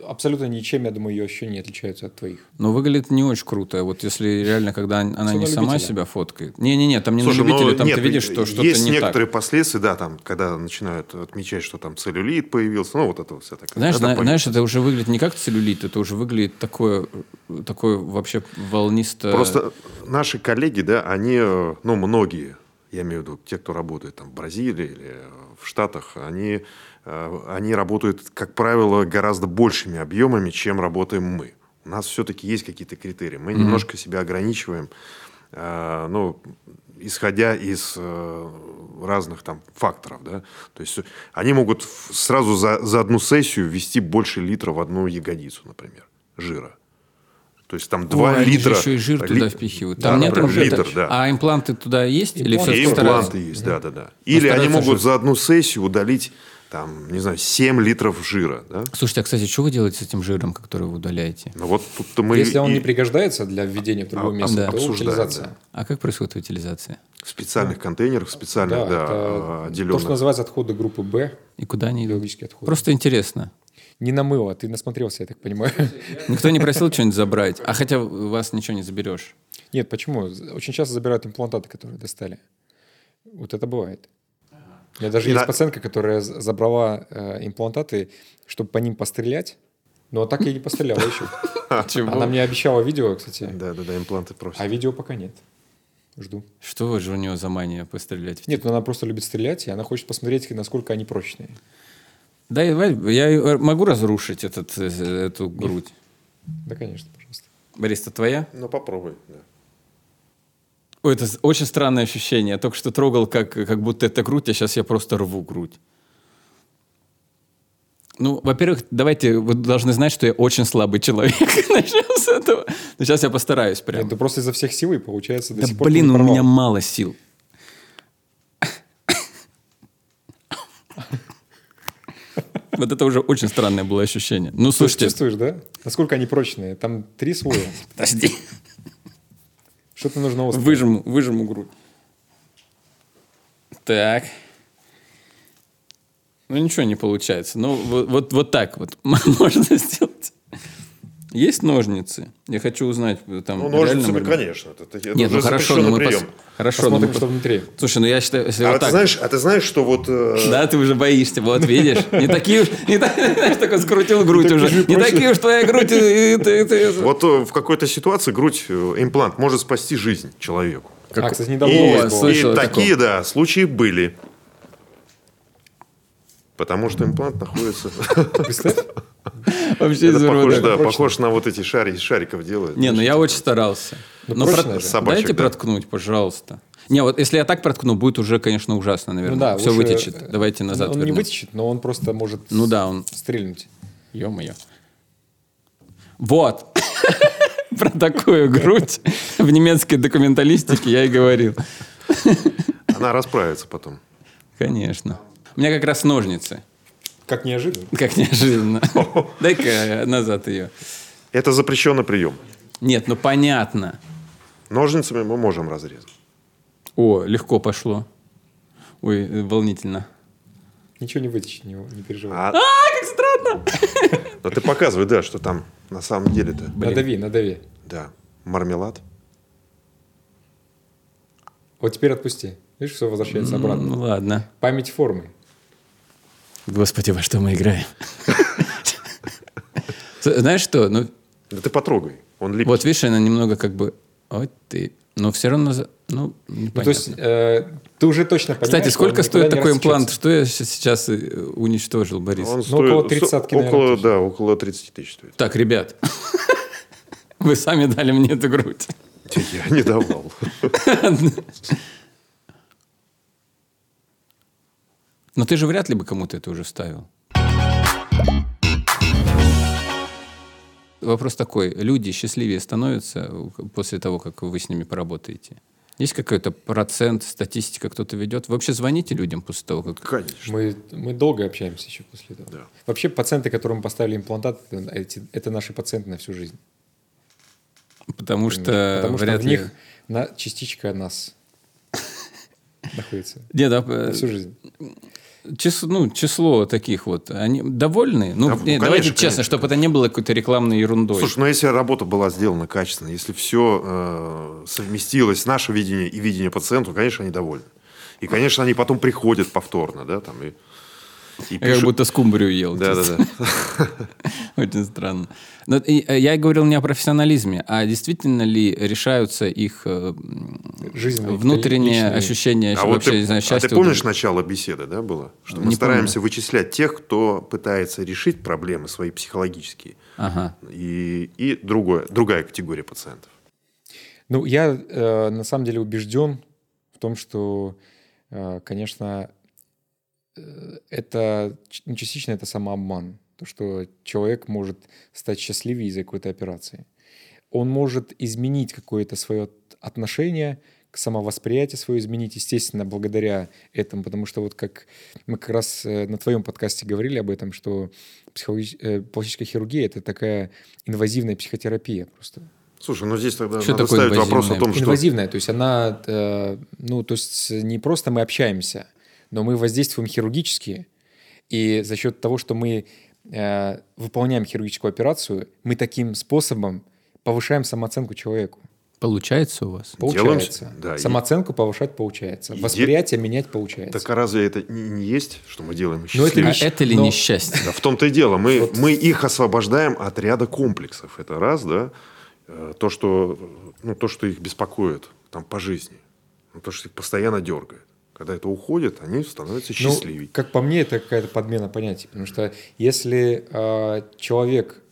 Абсолютно ничем, я думаю, ее ощущения не отличаются от твоих. Ну, выглядит не очень круто. Вот если реально, когда она Всё не на сама любителя. себя фоткает. Не-не-не, там не Слушай, на любителя, ну, там нет, ты видишь, что что-то есть не некоторые так. последствия, да, там, когда начинают отмечать, что там целлюлит появился, ну, вот это вся такая. Знаешь, понятно. знаешь, это уже выглядит не как целлюлит, это уже выглядит такое, э, такое вообще волнисто... Просто наши коллеги, да, они, э, ну, многие, я имею в виду те, кто работает там в Бразилии или э, в Штатах, они, э, они работают, как правило, гораздо большими объемами, чем работаем мы. У нас все-таки есть какие-то критерии. Мы немножко себя ограничиваем, э, ну, исходя из э, разных там факторов, да. То есть они могут сразу за, за одну сессию ввести больше литра в одну ягодицу, например, жира. То есть там Ой, 2 они же литра... еще и жир ли- туда впихивают. Да, Там нет прям уже литр, да. А импланты туда есть? Или Импланты все И импланты есть, да, да, да. Или они могут же- за одну сессию удалить, там, не знаю, 7 литров жира, да. Слушайте, а, кстати, что вы делаете с этим жиром, который вы удаляете? Ну вот тут-то мы Если он и не пригождается для введения в другое А- место, да. то утилизация. да. А как происходит утилизация? в специальных контейнерах, в специальных, Да, да, это то, отделенных. что называется отходы группы Б, И куда они идут? отходы. Просто интересно. Не на мыло, ты насмотрелся, я так понимаю. Никто не просил что-нибудь забрать. А хотя у вас ничего не заберешь. Нет, почему? Очень часто забирают имплантаты, которые достали. Вот это бывает. У меня даже И есть на- пациентка, которая забрала э, имплантаты, чтобы по ним пострелять, но так я и не постреляла еще. Она мне обещала видео, кстати, Да, да, да, импланты просят. а видео пока нет. Жду. Что вы же у него за мания пострелять? Нет, ну она просто любит стрелять, и она хочет посмотреть, насколько они прочные. Да, я э, могу разрушить этот, э, эту грудь. Да, конечно, пожалуйста. Борис, это твоя? Ну попробуй, да. Ой, это очень странное ощущение. Я только что трогал, как, как будто это грудь, а сейчас я просто рву грудь. Ну, во-первых, давайте, вы должны знать, что я очень слабый человек. Начнем с этого. Но сейчас я постараюсь прям. Нет, ну просто изо всех сил и получается до Да сих пор блин, у меня мало сил. Вот это уже очень странное было ощущение. Ну, Слушай, слушайте, чувствуешь, да? Насколько они прочные? Там три слоя. подожди. Что-то нужно острое. Выжму, выжму грудь. Так. Ну, ничего не получается. Ну, вот, вот, вот так вот можно сделать. Есть ножницы? Я хочу узнать, э, там, Ну, реально ножницами, мы- конечно. Это, это Нет, ну хорошо, но запрещенный мы прием. пос- Хорошо, но Посмотрим, мы что внутри. Слушай, ну я считаю, если А, вот ты так... знаешь, а ты знаешь, что вот... э, Да, ты уже боишься, вот видишь. Не такие уж, не знаешь, такой скрутил грудь уже. же Не такие уж твоя грудь. и- и- и- и- Вот э, в какой-то ситуации грудь, э, имплант может спасти жизнь человеку. А, кстати, И, недавно и о такие, да, случаи были. Потому что имплант находится... Вообще Это похож, да, похож на вот эти шари, из шариков делают. Не, ну я очень старался. Ну, Но Дайте да. проткнуть, пожалуйста. Не, вот если я так проткну, будет уже, конечно, ужасно, наверное. Ну да, Все вытечет. э, Давайте назад Он не вытечет, но он просто может Ну да, он... стрельнуть. Ё-моё. Вот. Про такую грудь в немецкой документалистике я и говорил. Она расправится потом. Конечно. У меня как раз ножницы. Как неожиданно. Как неожиданно. Дай-ка назад ее. Это запрещенный прием. Нет, ну понятно. Ножницами мы можем разрезать. О, легко пошло. Ой, э, волнительно. Ничего не вытечет, не, не переживай. А, как странно. но ты показывай, да, что там на самом деле-то. Надави, надави. Да, мармелад. Вот теперь отпусти. Видишь, все возвращается Ну обратно. ладно. Память формы. Господи, во что мы играем? Знаешь что? Ну, Да ты потрогай. Он липкий. вот видишь, она немного как бы... Вот ты... Но все равно... Ну, Ну, то есть непонятно. э, ты уже точно понимаешь, Кстати, сколько стоит такой имплант? Что я сейчас э, уничтожил, Борис? Он Ну, около 30-ки, наверное, около, да, около 30 тысяч стоит. Так, ребят, вы сами дали мне эту грудь. Я не давал. Но ты же вряд ли бы кому-то это уже вставил. Вопрос такой. Люди счастливее становятся после того, как вы с ними поработаете? Есть какой-то процент, статистика кто-то ведет? Вы вообще звоните людям после того, как... Конечно. Мы, мы долго общаемся еще после этого. Да. Вообще пациенты, которым поставили имплантат, это, эти- это наши пациенты на всю жизнь. Потому что Потому что в ли... них на, частичка нас находится Не, да, на э, всю жизнь. Число, ну, число таких вот, они довольны? Ну, Да, не, конечно, давайте честно, конечно. чтобы это не было какой-то рекламной ерундой. Слушай, ну если работа была сделана качественно, если все совместилось, наше видение и видение пациента, конечно, они довольны. И, конечно, они потом приходят повторно, да, там, и, и Я как пишут. будто скумбрию ел. Да, да, честно. да. Очень странно. Но, и, э, я говорил не о профессионализме, а действительно ли решаются их э, Жизненные, внутренние личные. ощущения А вот вообще, ты, не знаю, а счастья? ты помнишь начало беседы, да, было? Что мы Не стараемся вычислять тех, кто пытается решить проблемы свои психологические. Ага. И, и другое, другая категория пациентов. Ну, я э, на самом деле убежден в том, что, э, конечно, это ч- ну, частично это самообман. То, что человек может стать счастливее из-за какой-то операции. Он может изменить какое-то свое отношение к самовосприятию свое изменить, естественно, благодаря этому, потому что вот как мы как раз э, на твоем подкасте говорили об этом, что психологи- э, пластическая хирургия – это такая инвазивная психотерапия просто. Слушай, ну здесь тогда Что надо такое ставить вопрос о инвазивная? том, что... Инвазивная, то есть она, э, ну, то есть не просто мы общаемся, но мы воздействуем хирургически, и за счет того, что мы э, выполняем хирургическую операцию, мы таким способом повышаем самооценку человеку. Получается у вас? Получается. да, и- Самооценку повышать получается. И де- Восприятие менять получается. Так а разве это не, не есть, что мы делаем Но это счастливее? А это ли но- несчастье? Да в том-то и дело. Мы, мы их освобождаем от ряда комплексов. Это раз, да. Э, То, что, ну, то, что их беспокоит там, по жизни. Ну, то, что их постоянно дергает. Когда это уходит, они становятся Ну, счастливее. как по мне, это какая-то подмена понятий. Потому что если э, человек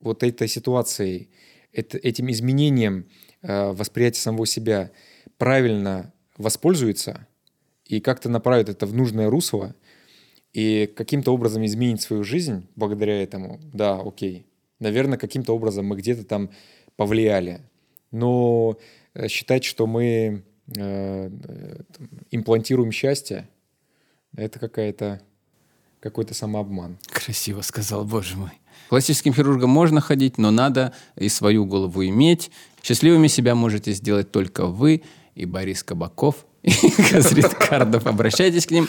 вот этой ситуацией, это- этим изменением э, восприятия самого себя правильно воспользуется и как-то направит это в нужное русло, и каким-то образом изменить свою жизнь благодаря этому, да, окей. Наверное, каким-то образом мы где-то там повлияли. Но э, считать, что мы э, имплантируем счастье, это какая-то какой-то самообман. Красиво сказал, боже мой. Классическим хирургам можно ходить, но надо и свою голову иметь. Счастливыми себя можете сделать только вы и Борис Кабаков, и Газрит Кардов. Обращайтесь к ним.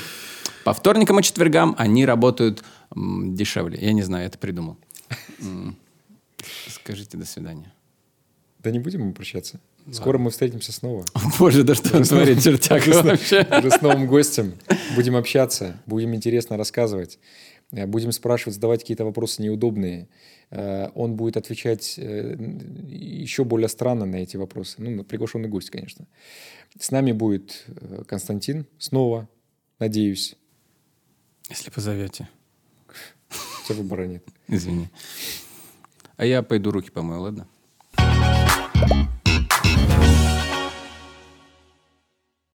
По вторникам и четвергам они работают дешевле. Я не знаю, это придумал. Скажите до свидания. Да не будем мы прощаться. Скоро мы встретимся снова. Боже, да что он творит, чертяк вообще. Уже с новым гостем. Будем общаться, будем интересно рассказывать. Э, Будем спрашивать, задавать какие-то вопросы неудобные. Э, Он будет отвечать э, еще более странно на эти вопросы. Ну, приглашенный гость, конечно. С нами будет Константин снова, надеюсь. Если позовете. Все выбора нет. Извини. А я пойду руки помою, ладно?